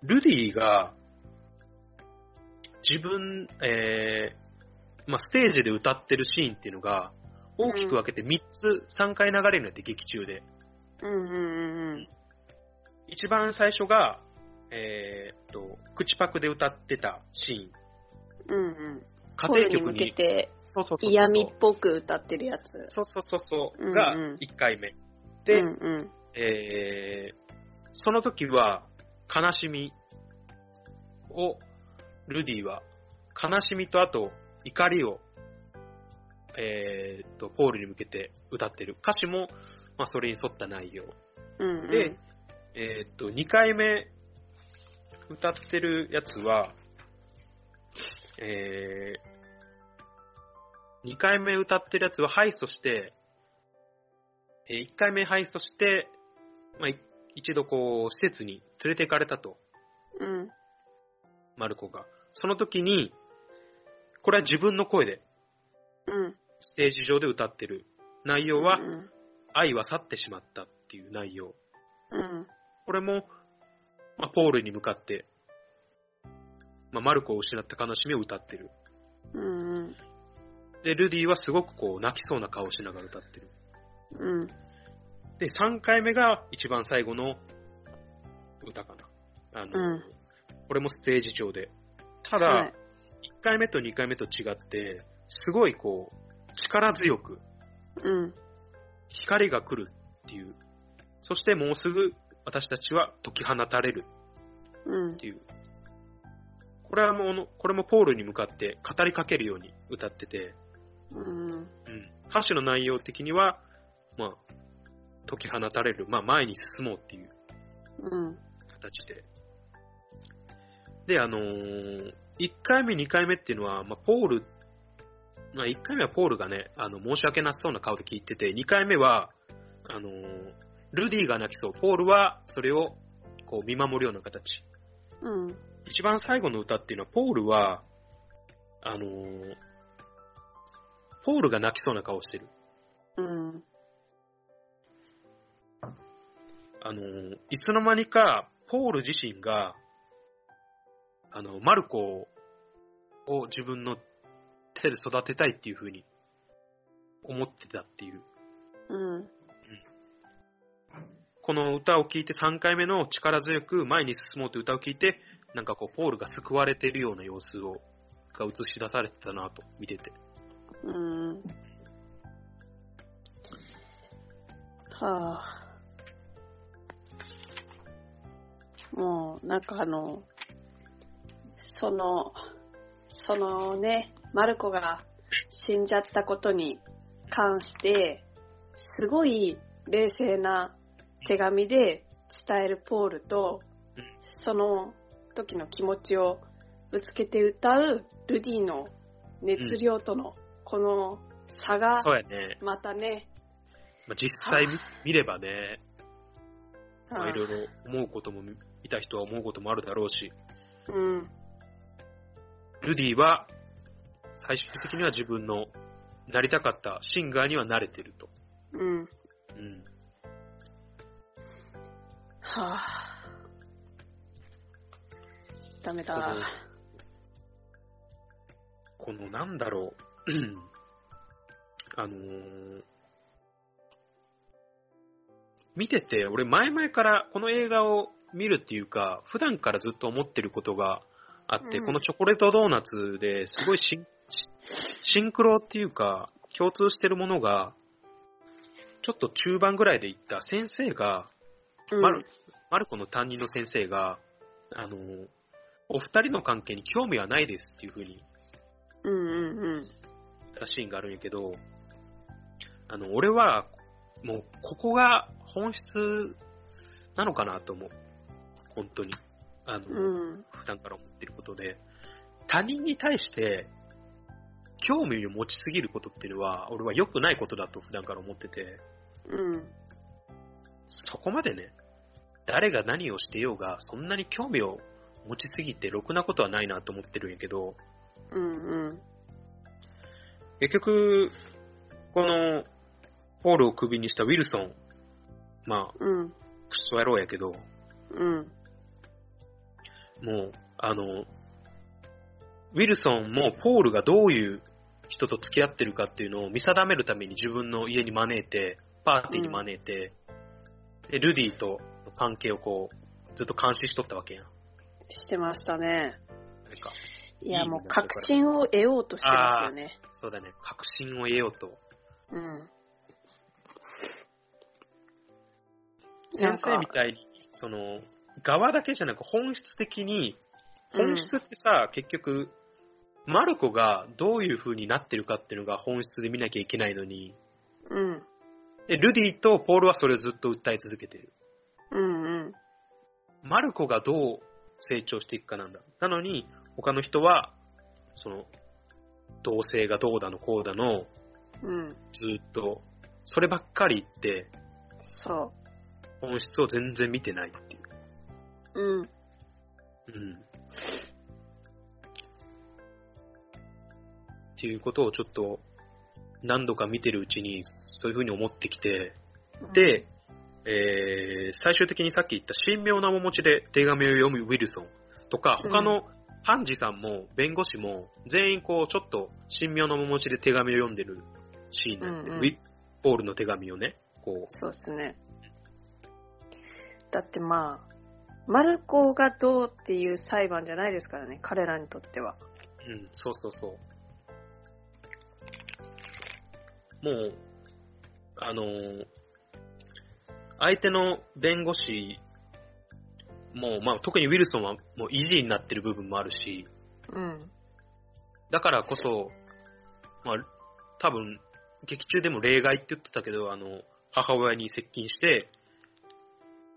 ルディが自分、えーまあ、ステージで歌ってるシーンっていうのが大きく分けて3つ、3回流れるのやって劇中で。うんうんうん一番最初が、えーっと、口パクで歌ってたシーン。うん。うんうん。家庭曲に。けてそうそうそう嫌味っぽく歌ってるやつ。そうそうそうそう。うんうんが1回目。で、うんうん。えーその時は悲しみを、ルディは悲しみとあと怒りを、えーっと、ポールに向けて歌ってる。歌詞も、まあ、それに沿った内容。うんうん。で、えーっと、2回目歌ってるやつは、えー、2回目歌ってるやつは敗訴して、え1回目敗訴して、まあ、い一度こう、施設に連れて行かれたと、うん。マルコが。その時に、これは自分の声で、うん。ステージ上で歌ってる内容は、うん愛は去ってしまったっていう内容。うん。これも、まあ、ポールに向かって、まあ、マルコを失った悲しみを歌ってる。うんうん。で、ルディはすごくこう、泣きそうな顔をしながら歌ってる。うん。で、3回目が一番最後の歌かな。あの、うんこれもステージ上で。ただ、はい1回目と2回目と違って、すごいこう、力強く、うん。光が来るっていう。そしてもうすぐ私たちは解き放たれるうんっ。ていう。これはもう、これもポールに向かって語りかけるように歌ってて、うん。うん、歌詞の内容的には、まあ、解き放たれる、まあ、前に進もうっていううん。形で。で、あのー、1回目、2回目っていうのは、まあ、ポール、まあ、1回目はポールがね、あの、申し訳なさそうな顔で聞いてて、2回目は、あのー、ルディが泣きそう、ポールはそれを、こう、見守るような形。うん。一番最後の歌っていうのは、ポールは、あのー、ポールが泣きそうな顔をしてる。うん。あのー、いつの間にか、ポール自身が、あの、マルコを自分の手で育てたいっていう風に思ってたっていう。うん。この歌を聴いて3回目の力強く前に進もうという歌を聴いて、なんかこう、ポールが救われているような様子を、が映し出されてたなと、見てて。うん。はあ。もう、なんかあの、その、そのね、マルコが死んじゃったことに関して、すごい冷静な手紙で伝えるポールとうん、その時の気持ちをぶつけて歌うルディの熱量とのこの差がそうやね。またね、まあ、実際見見ればね、まああ。いろいろ思うことも、見た人は思うこともあるだろうし、うん、ルディは、最終的には自分のなりたかったシンガーには慣れてると。うん、うん。はぁ。ダメだ。この、なんだろう。あのー見てて、俺前々からこの映画を見るっていうか、普段からずっと思ってることがあって、うんこのチョコレートドーナツですごいシンシシンクロっていうか、共通してるものが、ちょっと中盤ぐらいで言った先生が、うんマルマルコの担任の先生が、あのーお二人の関係に興味はないですっていう風にうんうんうん。言ったシーンがあるんやけど、あの、俺は、もう、ここが本質なのかなと思う。本当に。あの、うん。普段から思ってることで、他人に対して、興味を持ちすぎることっていうのは、俺は良くないことだと普段から思ってて、うん。そこまでね、誰が何をしてようが、そんなに興味を持ちすぎて、ろくなことはないなと思ってるんやけど、うんうん。結局、この、ポールをクビにしたウィルソン、まあ、うん。クソ野郎やけど、うん。もう、あの、ウィルソンもポールがどういう人と付き合ってるかっていうのを見定めるために自分の家に招いて、パーティーに招いて、で、ルディとの関係をこう、ずっと監視しとったわけやん。してましたね。なんか、いや、もう確信を得ようとしてますよね。そうだね、確信を得ようと。うん。先生みたいに、その、側だけじゃなく本質的に、本質ってさ、結局、マルコがどういう風になってるかっていうのが本質で見なきゃいけないのに、うん。で、ルディとポールはそれをずっと訴え続けてる。うんうん。マルコがどう成長していくかなんだ。なのに、他の人は、その、同性がどうだのこうだの、うん。ずっと、そればっかり言って、そ本質を全然見てないっていう。う。うん。うん。っていうことをちょっと何度か見てるうちにそういうふうに思ってきて、で、えー、最終的にさっき言った神妙な面持ちで手紙を読むウィルソンとか、うん他の判事さんも弁護士も全員こうちょっと神妙な面持ちで手紙を読んでるシーンなんで、うんうんウィポールの手紙をね、こそうですね。だってまあ、マルコがどうっていう裁判じゃないですからね、彼らにとっては。う、ん、そうそうそう。もう、あのー相手の弁護士も、まあ、特にウィルソンはもう維持になってる部分もあるし、うん。だからこそ、まあ、多分、劇中でも例外って言ってたけど、あの、母親に接近して、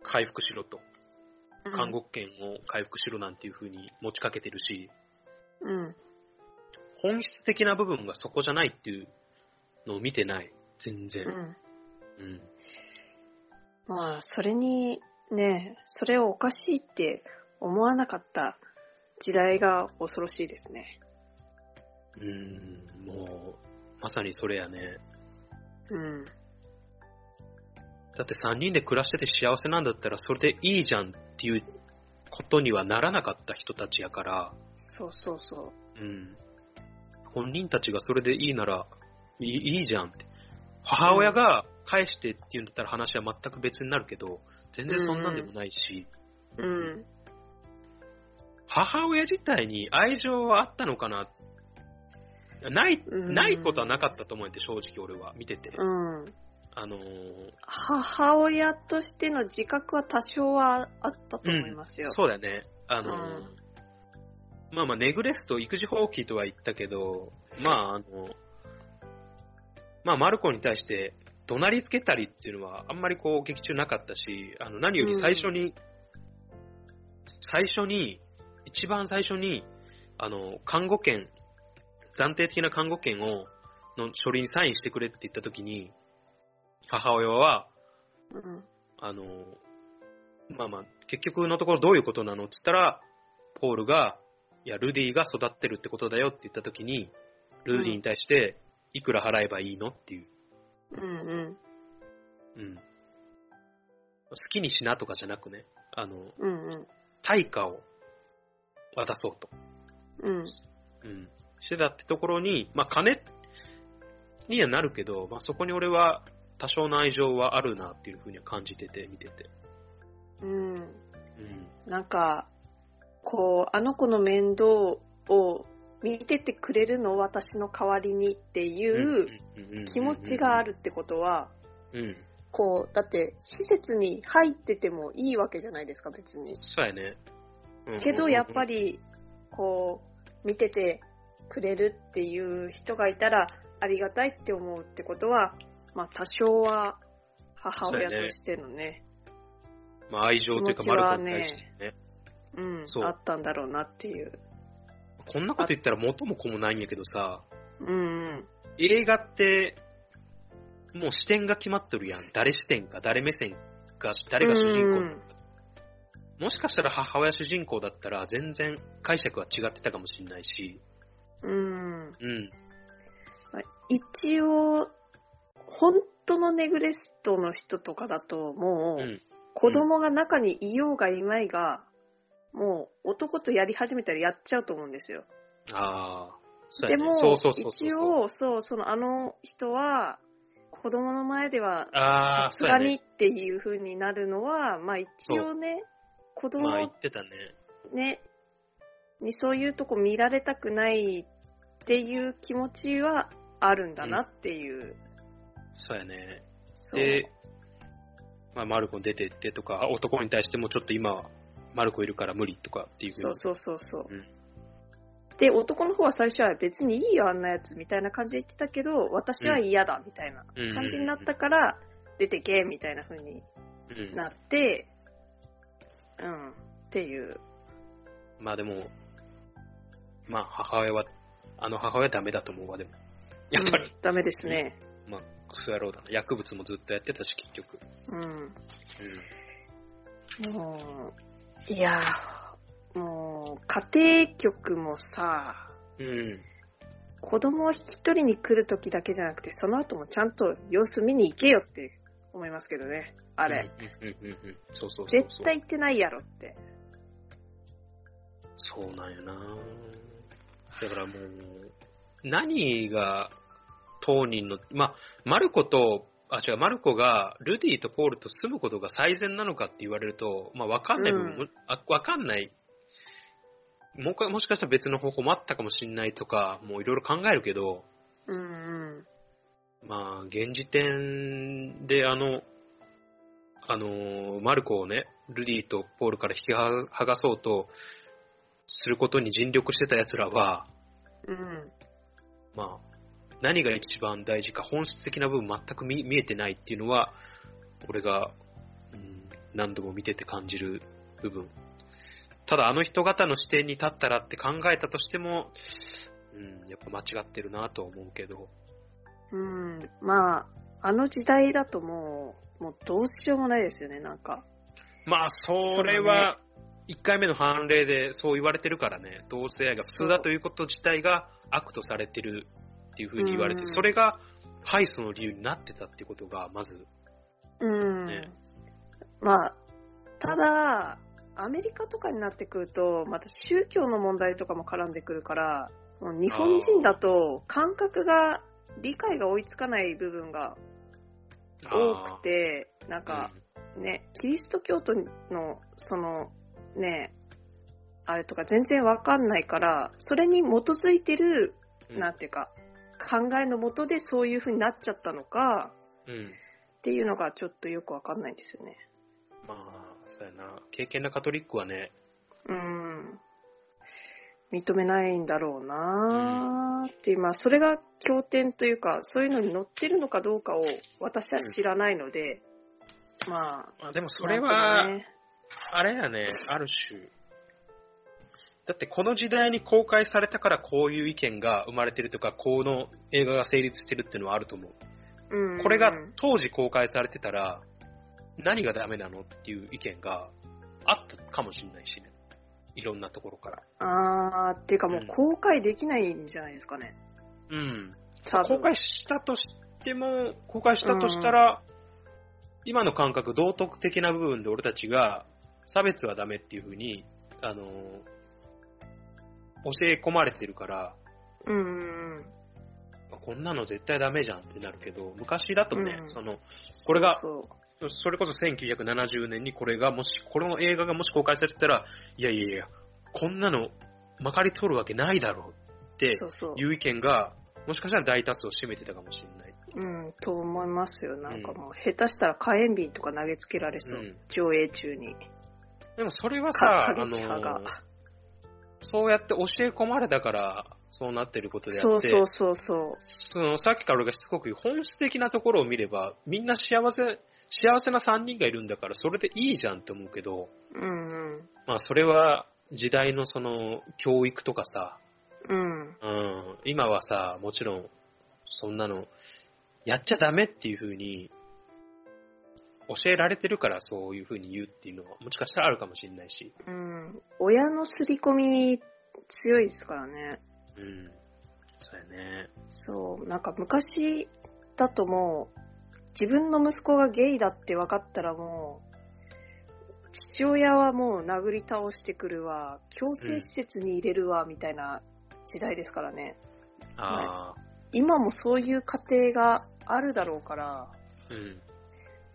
回復しろと。看護権を回復しろなんていう風に持ちかけてるし、うん。本質的な部分がそこじゃないっていうのを見てない。全然。うん。うん。まあ、それに、ね、それをおかしいって思わなかった時代が恐ろしいですね。うん、もう、まさにそれやね。うん。だって3人で暮らしてて幸せなんだったらそれでいいじゃんっていうことにはならなかった人たちやから、そうそうそうん。本人たちがそれでいいならいいいいじゃんって。母親が返してって言うんだったら話は全く別になるけど、全然そんなんでもないし、う。うん。母親自体に愛情はあったのかな？ない、うんないことはなかったと思うんで、正直俺は、見てて。うん。あのー母親としての自覚は多少はあったと思いますよ。そうだね。あのーうんまあまあ、ネグレスト、育児放棄とは言ったけど、まあ、あの、まあ、マルコに対して怒鳴りつけたりっていうのはあんまりこう劇中なかったし、あの、何より最初に、最初に、一番最初に、あの、看護権、暫定的な看護権を、の書類にサインしてくれって言った時に、母親は、うん。あの、まあまあ、結局のところどういうことなのって言ったら、ポールが、いや、ルディが育ってるってことだよって言ったときに、ルディに対して、いくら払えばいいのっていう。うんうん。うん。好きにしなとかじゃなくね、あの、うんうん。対価を渡そうと。うん。うん。してたってところに、まあ金にはなるけど、まあそこに俺は多少の愛情はあるなっていうふうには感じてて、見てて。うん。うん。なんか、こう、あの子の面倒を見ててくれるの私の代わりにっていう気持ちがある。るってことは、うん。こう、だって施設に入っててもいいわけじゃないですか、別に。そうやね。うんけどやっぱり、り、こう、見ててくれるっていう人がいたらありがたいって思うってことは、まあ多少は母親としてのね、まあ愛情というか、マルコに対してね。うんそう、あったんだろうなっていう。こんなこと言ったら元も子もないんやけどさ、うんうん。映画って、もう視点が決まっとるやん。誰視点か、誰目線か、誰が主人公か。もしかしたら母親主人公だったら全然解釈は違ってたかもしれないし、うん。うん。一応、本当のネグレストの人とかだと、もう、うん。子供が中にいようがいまいが、もう男とやり始めたらやっちゃうと思うんですよ。ああ。そうやねでも、そうそうそうそう一応、そう、そのあの人は、子供の前では、さすがに。っていう風になるのは、まあ一応ね、子供まあ言ってたね。ね、にそういうとこ見られたくないっていう気持ちはあるんだなっていう。そうやね。で、まあ、マルコに出てってとか、男に対してもちょっと今は、マルコいるから無理とかっていう。そうそうそうそう。うんで、男の方は最初は別にいいよ、あんなやつみたいな感じで言ってたけど、私は嫌だみたいなうん感じになったから、出てけみたいな風にうんなって、うん、っていう。まあでも、まあ母親は、あの母親はダメだと思うわ、でも。やっぱりうん、ダメですね。まあ、クソ野郎だな。薬物もずっとやってたし、結局。うん。うもう、いやー、もう、家庭局もさ、ん。うん。子供を引き取りに来るときだけじゃなくて、その後もちゃんと様子見に行けよって思いますけどね。あれ。うんうんうんうん。そうそうそうそう。絶対行ってないやろって。そうなんやなだからもう、何が当人の、まあ、マルコと、あ、違う、マルコがルディとポールと住むことが最善なのかって言われると、まあ、わかんない部分も、あわかんない。ももしかしたら別の方法もあったかもしれないとか、もういろいろ考えるけど、うんうん。まあ、現時点であの、あの、マルコをね、ルディとポールから引き剥がそうとすることに尽力してた奴らは、うん。まあ、何が一番大事か、本質的な部分全く見見えてないっていうのは、俺が、うん、何度も見てて感じる部分。ただ、あの人方の視点に立ったらって考えたとしても、うん、やっぱ間違ってるなとは思うけど、うん。まあ、あの時代だともう、もうどうしようもないですよね、なんか。まあ、それは、1回目の判例でそう言われてるからね、同性愛が普通だということ自体が悪とされてるっていうふうに言われて、うん。それが敗訴の理由になってたってことが、まず、うん。ね。まあ、ただ、アメリカとかになってくると、また宗教の問題とかも絡んでくるから、もう日本人だと感覚が、理解が追いつかない部分が多くて、なんあか、ね、キリスト教徒の、その、ね、あれとか全然わかんないから、それに基づいてる、うん。なんていうか、考えのもとでそういう風になっちゃったのか、うん。っていうのがちょっとよくわかんないんですよね。まあ、そうやな。敬虔なカトリックはね、うん。認めないんだろうなーっていう、まあ、それが経典というか、そういうのに載ってるのかどうかを私は知らないので、まあ、まあでもそれはも、ねあれやね、ある種。だってこの時代に公開されたからこういう意見が生まれてるとか、この映画が成立してるっていうのはあると思う。うんこれが当時公開されてたら、何がダメなのっていう意見があったかもしれないしね。いろんなところから。あー、っていうかもう公開できないんじゃないですかね。うん。多分公開したとしても、公開したとしたら、今の感覚、道徳的な部分で俺たちが差別はダメっていうふうに、あの、教え込まれてるから、うんうん。まあこんなの絶対ダメじゃんってなるけど、昔だとね、うんその、これがそうそれこそ1970年にこれがもし、この映画がもし公開されてたら、いやいやいや、こんなのまかり通るわけないだろうってそうそう。いう意見が、もしかしたら大多数を占めてたかもしれない。うん、と思いますよ。なんかもう、下手したら火炎瓶とか投げつけられそう。うん上映中に。でもそれはかさ、あの。そうやって教え込まれたから、そうなってることであって、そうそうそうそう。そのさっきから俺がしつこく言う本質的なところを見れば、みんな幸せ、幸せな3人がいるんだから、それでいいじゃんって思うけど、うんうん。まあそれは時代のその教育とかさ、うん。うん、今はさ、もちろん、そんなの、やっちゃダメっていう風に、教えられてるからそういう風に言うっていうのは、もしかしたらあるかもしれないし、うん。親の刷り込み強いですからね。うん。そうやね。そう。なんか昔だともう、自分の息子がゲイだって分かったらもう、父親はもう殴り倒してくるわ、強制施設に入れるわ、みたいな時代ですからね。ああ、今もそういう家庭があるだろうから、うん。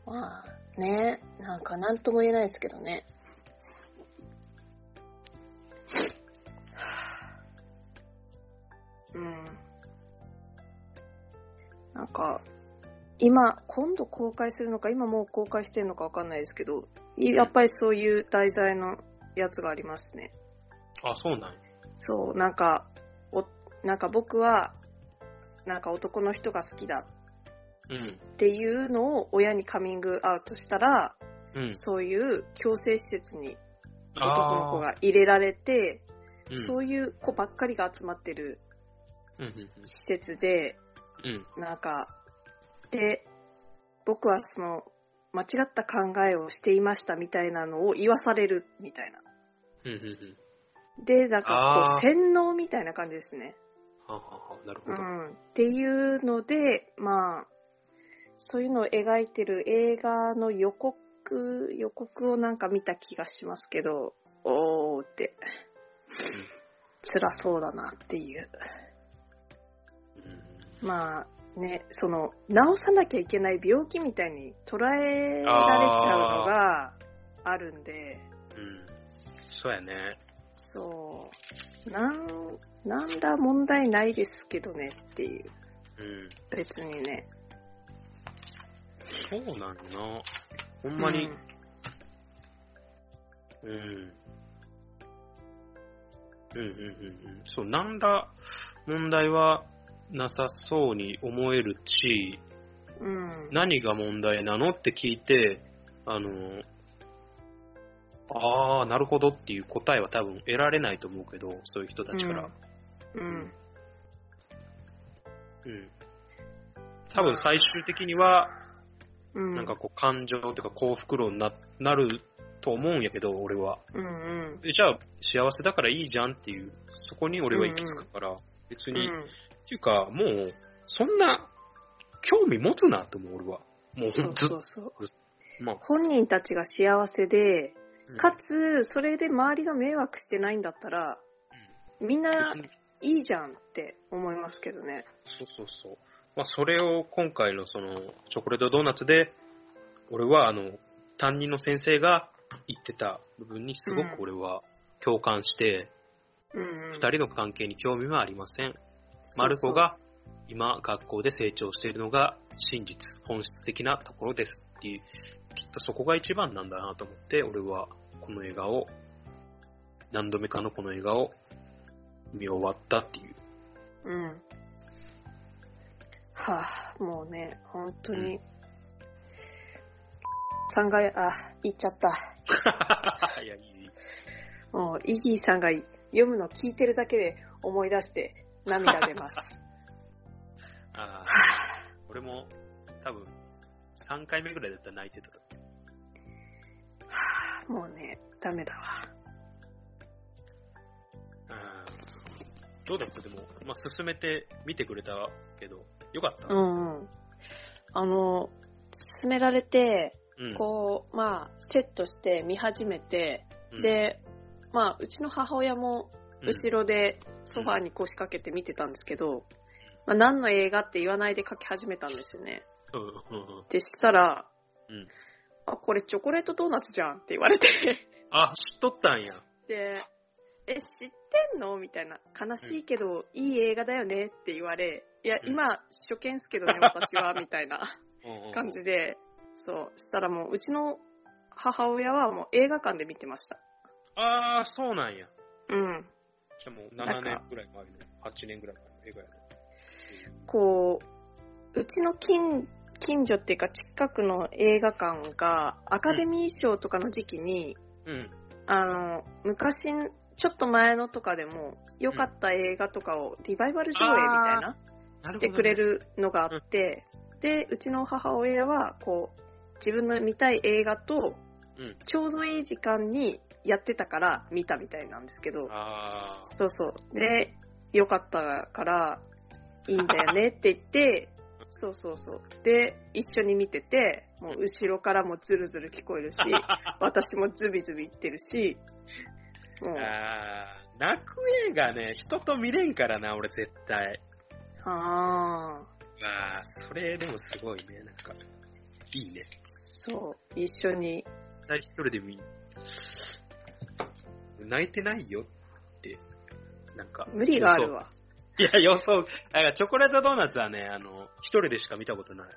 まあね、なんか何とも言えないですけどね。うん。なんか、今、今度公開するのか、今もう公開してるのかわかんないですけど、やっぱりそういう題材のやつがありますね。あ、そうなんやそう、なんか、お、なんか僕は、なんか男の人が好きだうん。っていうのを親にカミングアウトしたら、うん。そういう強制施設に男の子あが入れられて、そういう子ばっかりが集まってる施設で、うん。うん。なんか、で、僕はその、間違った考えをしていましたみたいなのを言わされるみたいな。で、なんかこう、洗脳みたいな感じですね。はあはあはあなるほど。うん。っていうので、まあ、そういうのを描いてる映画の予告、予告をなんか見た気がしますけど、おーって、辛そうだなっていう。うんまあね、その、治さなきゃいけない病気みたいに捉えられちゃうのがあるんで、うん。そうやね。そう、なん、なんら問題ないですけどねっていう、うん。別にね。そうなんよな。ほんまに、うん。うんうんうんうん。そう、なんら問題はなさそうに思えるし、うん。何が問題なのって聞いて、あの、ああ、なるほどっていう答えは多分得られないと思うけど、そういう人たちから。うん。うん。多分最終的には、うん。なんかこう感情というか幸福論にななると思うんやけど、俺は。うんうん。えじゃあ幸せだからいいじゃんっていう、そこに俺は行き着くから、別に、っていうかもう、そんな興味持つなと思う、俺は。もうそうずっと、そうそう。まあ、本人たちが幸せで、うんかつ、それで周りが迷惑してないんだったら、みんないいじゃんって思いますけどね。そうそうそう。まあ、それを今回のその、チョコレートドーナツで、俺はあの、担任の先生が言ってた部分にすごく俺は共感して、うん、うん。二、人の関係に興味はありません。マルコが今学校で成長しているのが真実、本質的なところですっていう、きっとそこが一番なんだなと思って、俺はこの映画を、何度目かのこの映画を見終わったっていう。うん。はぁ、もうね、本当に。さんが、あ、言っちゃった。いや、いい。もう、イギーさんが読むの聞いてるだけで思い出して涙出ます。あはあ、俺も多分3回目ぐらいだったら泣いてたはぁ、もうね、ダメだわ。うんどうだった？でも、まあ、進めて見てくれたけど、よかった。うんうん。あの、勧められて、うん、こう、まあ、セットして見始めて、うん、で、まあ、うちの母親もうん、後ろでソファーに腰掛けて見てたんですけど、まあ、何の映画って言わないで書き始めたんですよね。で、したら、うんあ、これチョコレートドーナツじゃんって言われて、あ、知っとったんや。で、え、知ってんのみたいな。悲しいけど、いい映画だよねって言われ、いや、うん今、初見っすけどね、私は、みたいな 感じで、そう、したらもう、うちの母親はもう映画館で見てました。ああ、そうなんや。うん。じゃあもう7なんか年ぐらい前の、8年ぐらい前の映画やね。こう、うちの近、近所っていうか近くの映画館がアカデミー賞とかの時期に、うん。あの、昔、ちょっと前のとかでも良かった映画とかをリバイバル上映みたいな、してくれるのがあって、で、うちの母親は、こう、自分の見たい映画と、うん。ちょうどいい時間にやってたから見たみたいなんですけど。そうそう。で、良かったから、いいんだよね って言って、そうそうそう。で、一緒に見てて、もう後ろからもズルズル聞こえるし、私もズビズビ言ってるし、もう、あー泣く映画ね、人と見れんからな、俺絶対。ああ、ああ、それでもすごいね、なんか、いいね。そう、一緒に、一人で見、泣いてないよって、なんか。無理があるわ。いや、予想。だからチョコレートドーナツはね、あの、一人でしか見たことない。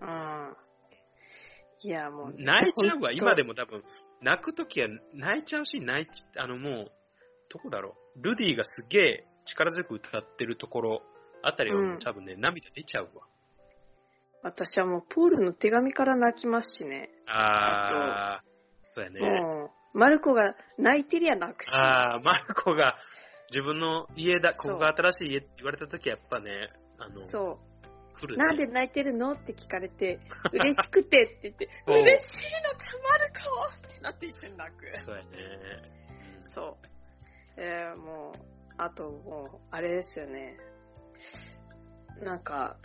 うん。いや、もう、泣いちゃうわ、今でも多分。泣くときは泣いちゃうし、泣いち、あのもう、どこだろう。ルディがすげえ力強く歌ってるところあたりはうん多分ね、涙出ちゃうわ。私はもう、ポールの手紙から泣きますしね。あー、そうやね。もう、マルコが泣いてりゃ泣くし。あー、マルコが自分の家だ、ここが新しい家って言われたときはやっぱね、あの、そう。来るね。なんで泣いてるの？って聞かれて、嬉しくてって言って、嬉しいのか、マルコってなって一緒に泣く。そうやね。うんそう。えー、もう、あともう、あれですよね。なんか、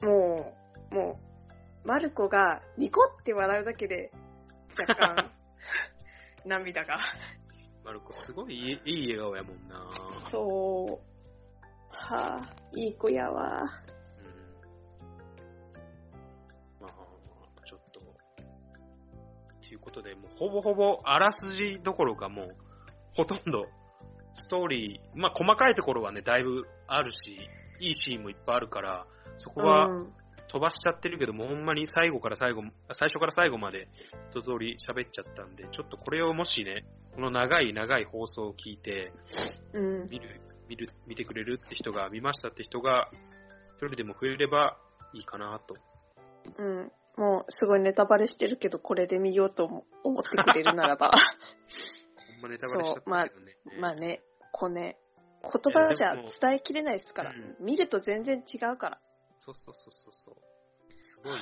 もう、もう、マルコがニコって笑うだけで、若干、涙が。マルコすごいいいいい笑顔やもんな。そう。はあ、いい子やわ。うんまあ、ちょっと。ということで、もうほぼほぼあらすじどころかもう、ほとんどストーリー、まあ細かいところはね、だいぶあるし、いいシーンもいっぱいあるから、そこはうん飛ばしちゃってるけども、ほんまに最後から最後、最初から最後まで一通り喋っちゃったんで、ちょっとこれをもしね、この長い長い放送を聞いて、うん。見る、見る、見てくれるって人が、見ましたって人が、一人でも増えればいいかなと。うん。もう、すごいネタバレしてるけど、これで見ようと思思ってくれるならば。ほんまネタバレしちゃったけどね。まあね、こうね、言葉じゃ伝えきれないですから、うん見ると全然違うから。そうそうそうそうそう。すごい、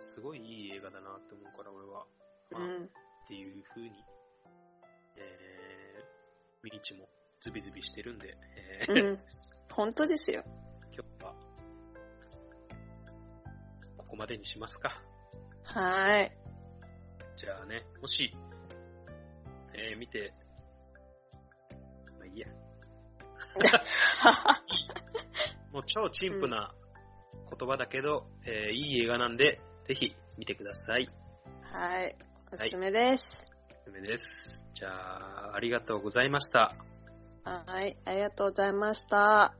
すごいいい映画だなって思うから、俺は。まあ、っうん。ていう風に、えー、ミニチもズビズビしてるんで、えーうん。本当ですよ。今日は、ここまでにしますか。はーい。じゃあね、もし、えー、見て、まあいいや。もう超チンプな言葉だけど、えーいい映画なんで、ぜひ見てください。はい。おすすめです。おすすめです。じゃあ、ありがとうございました。はい。ありがとうございました。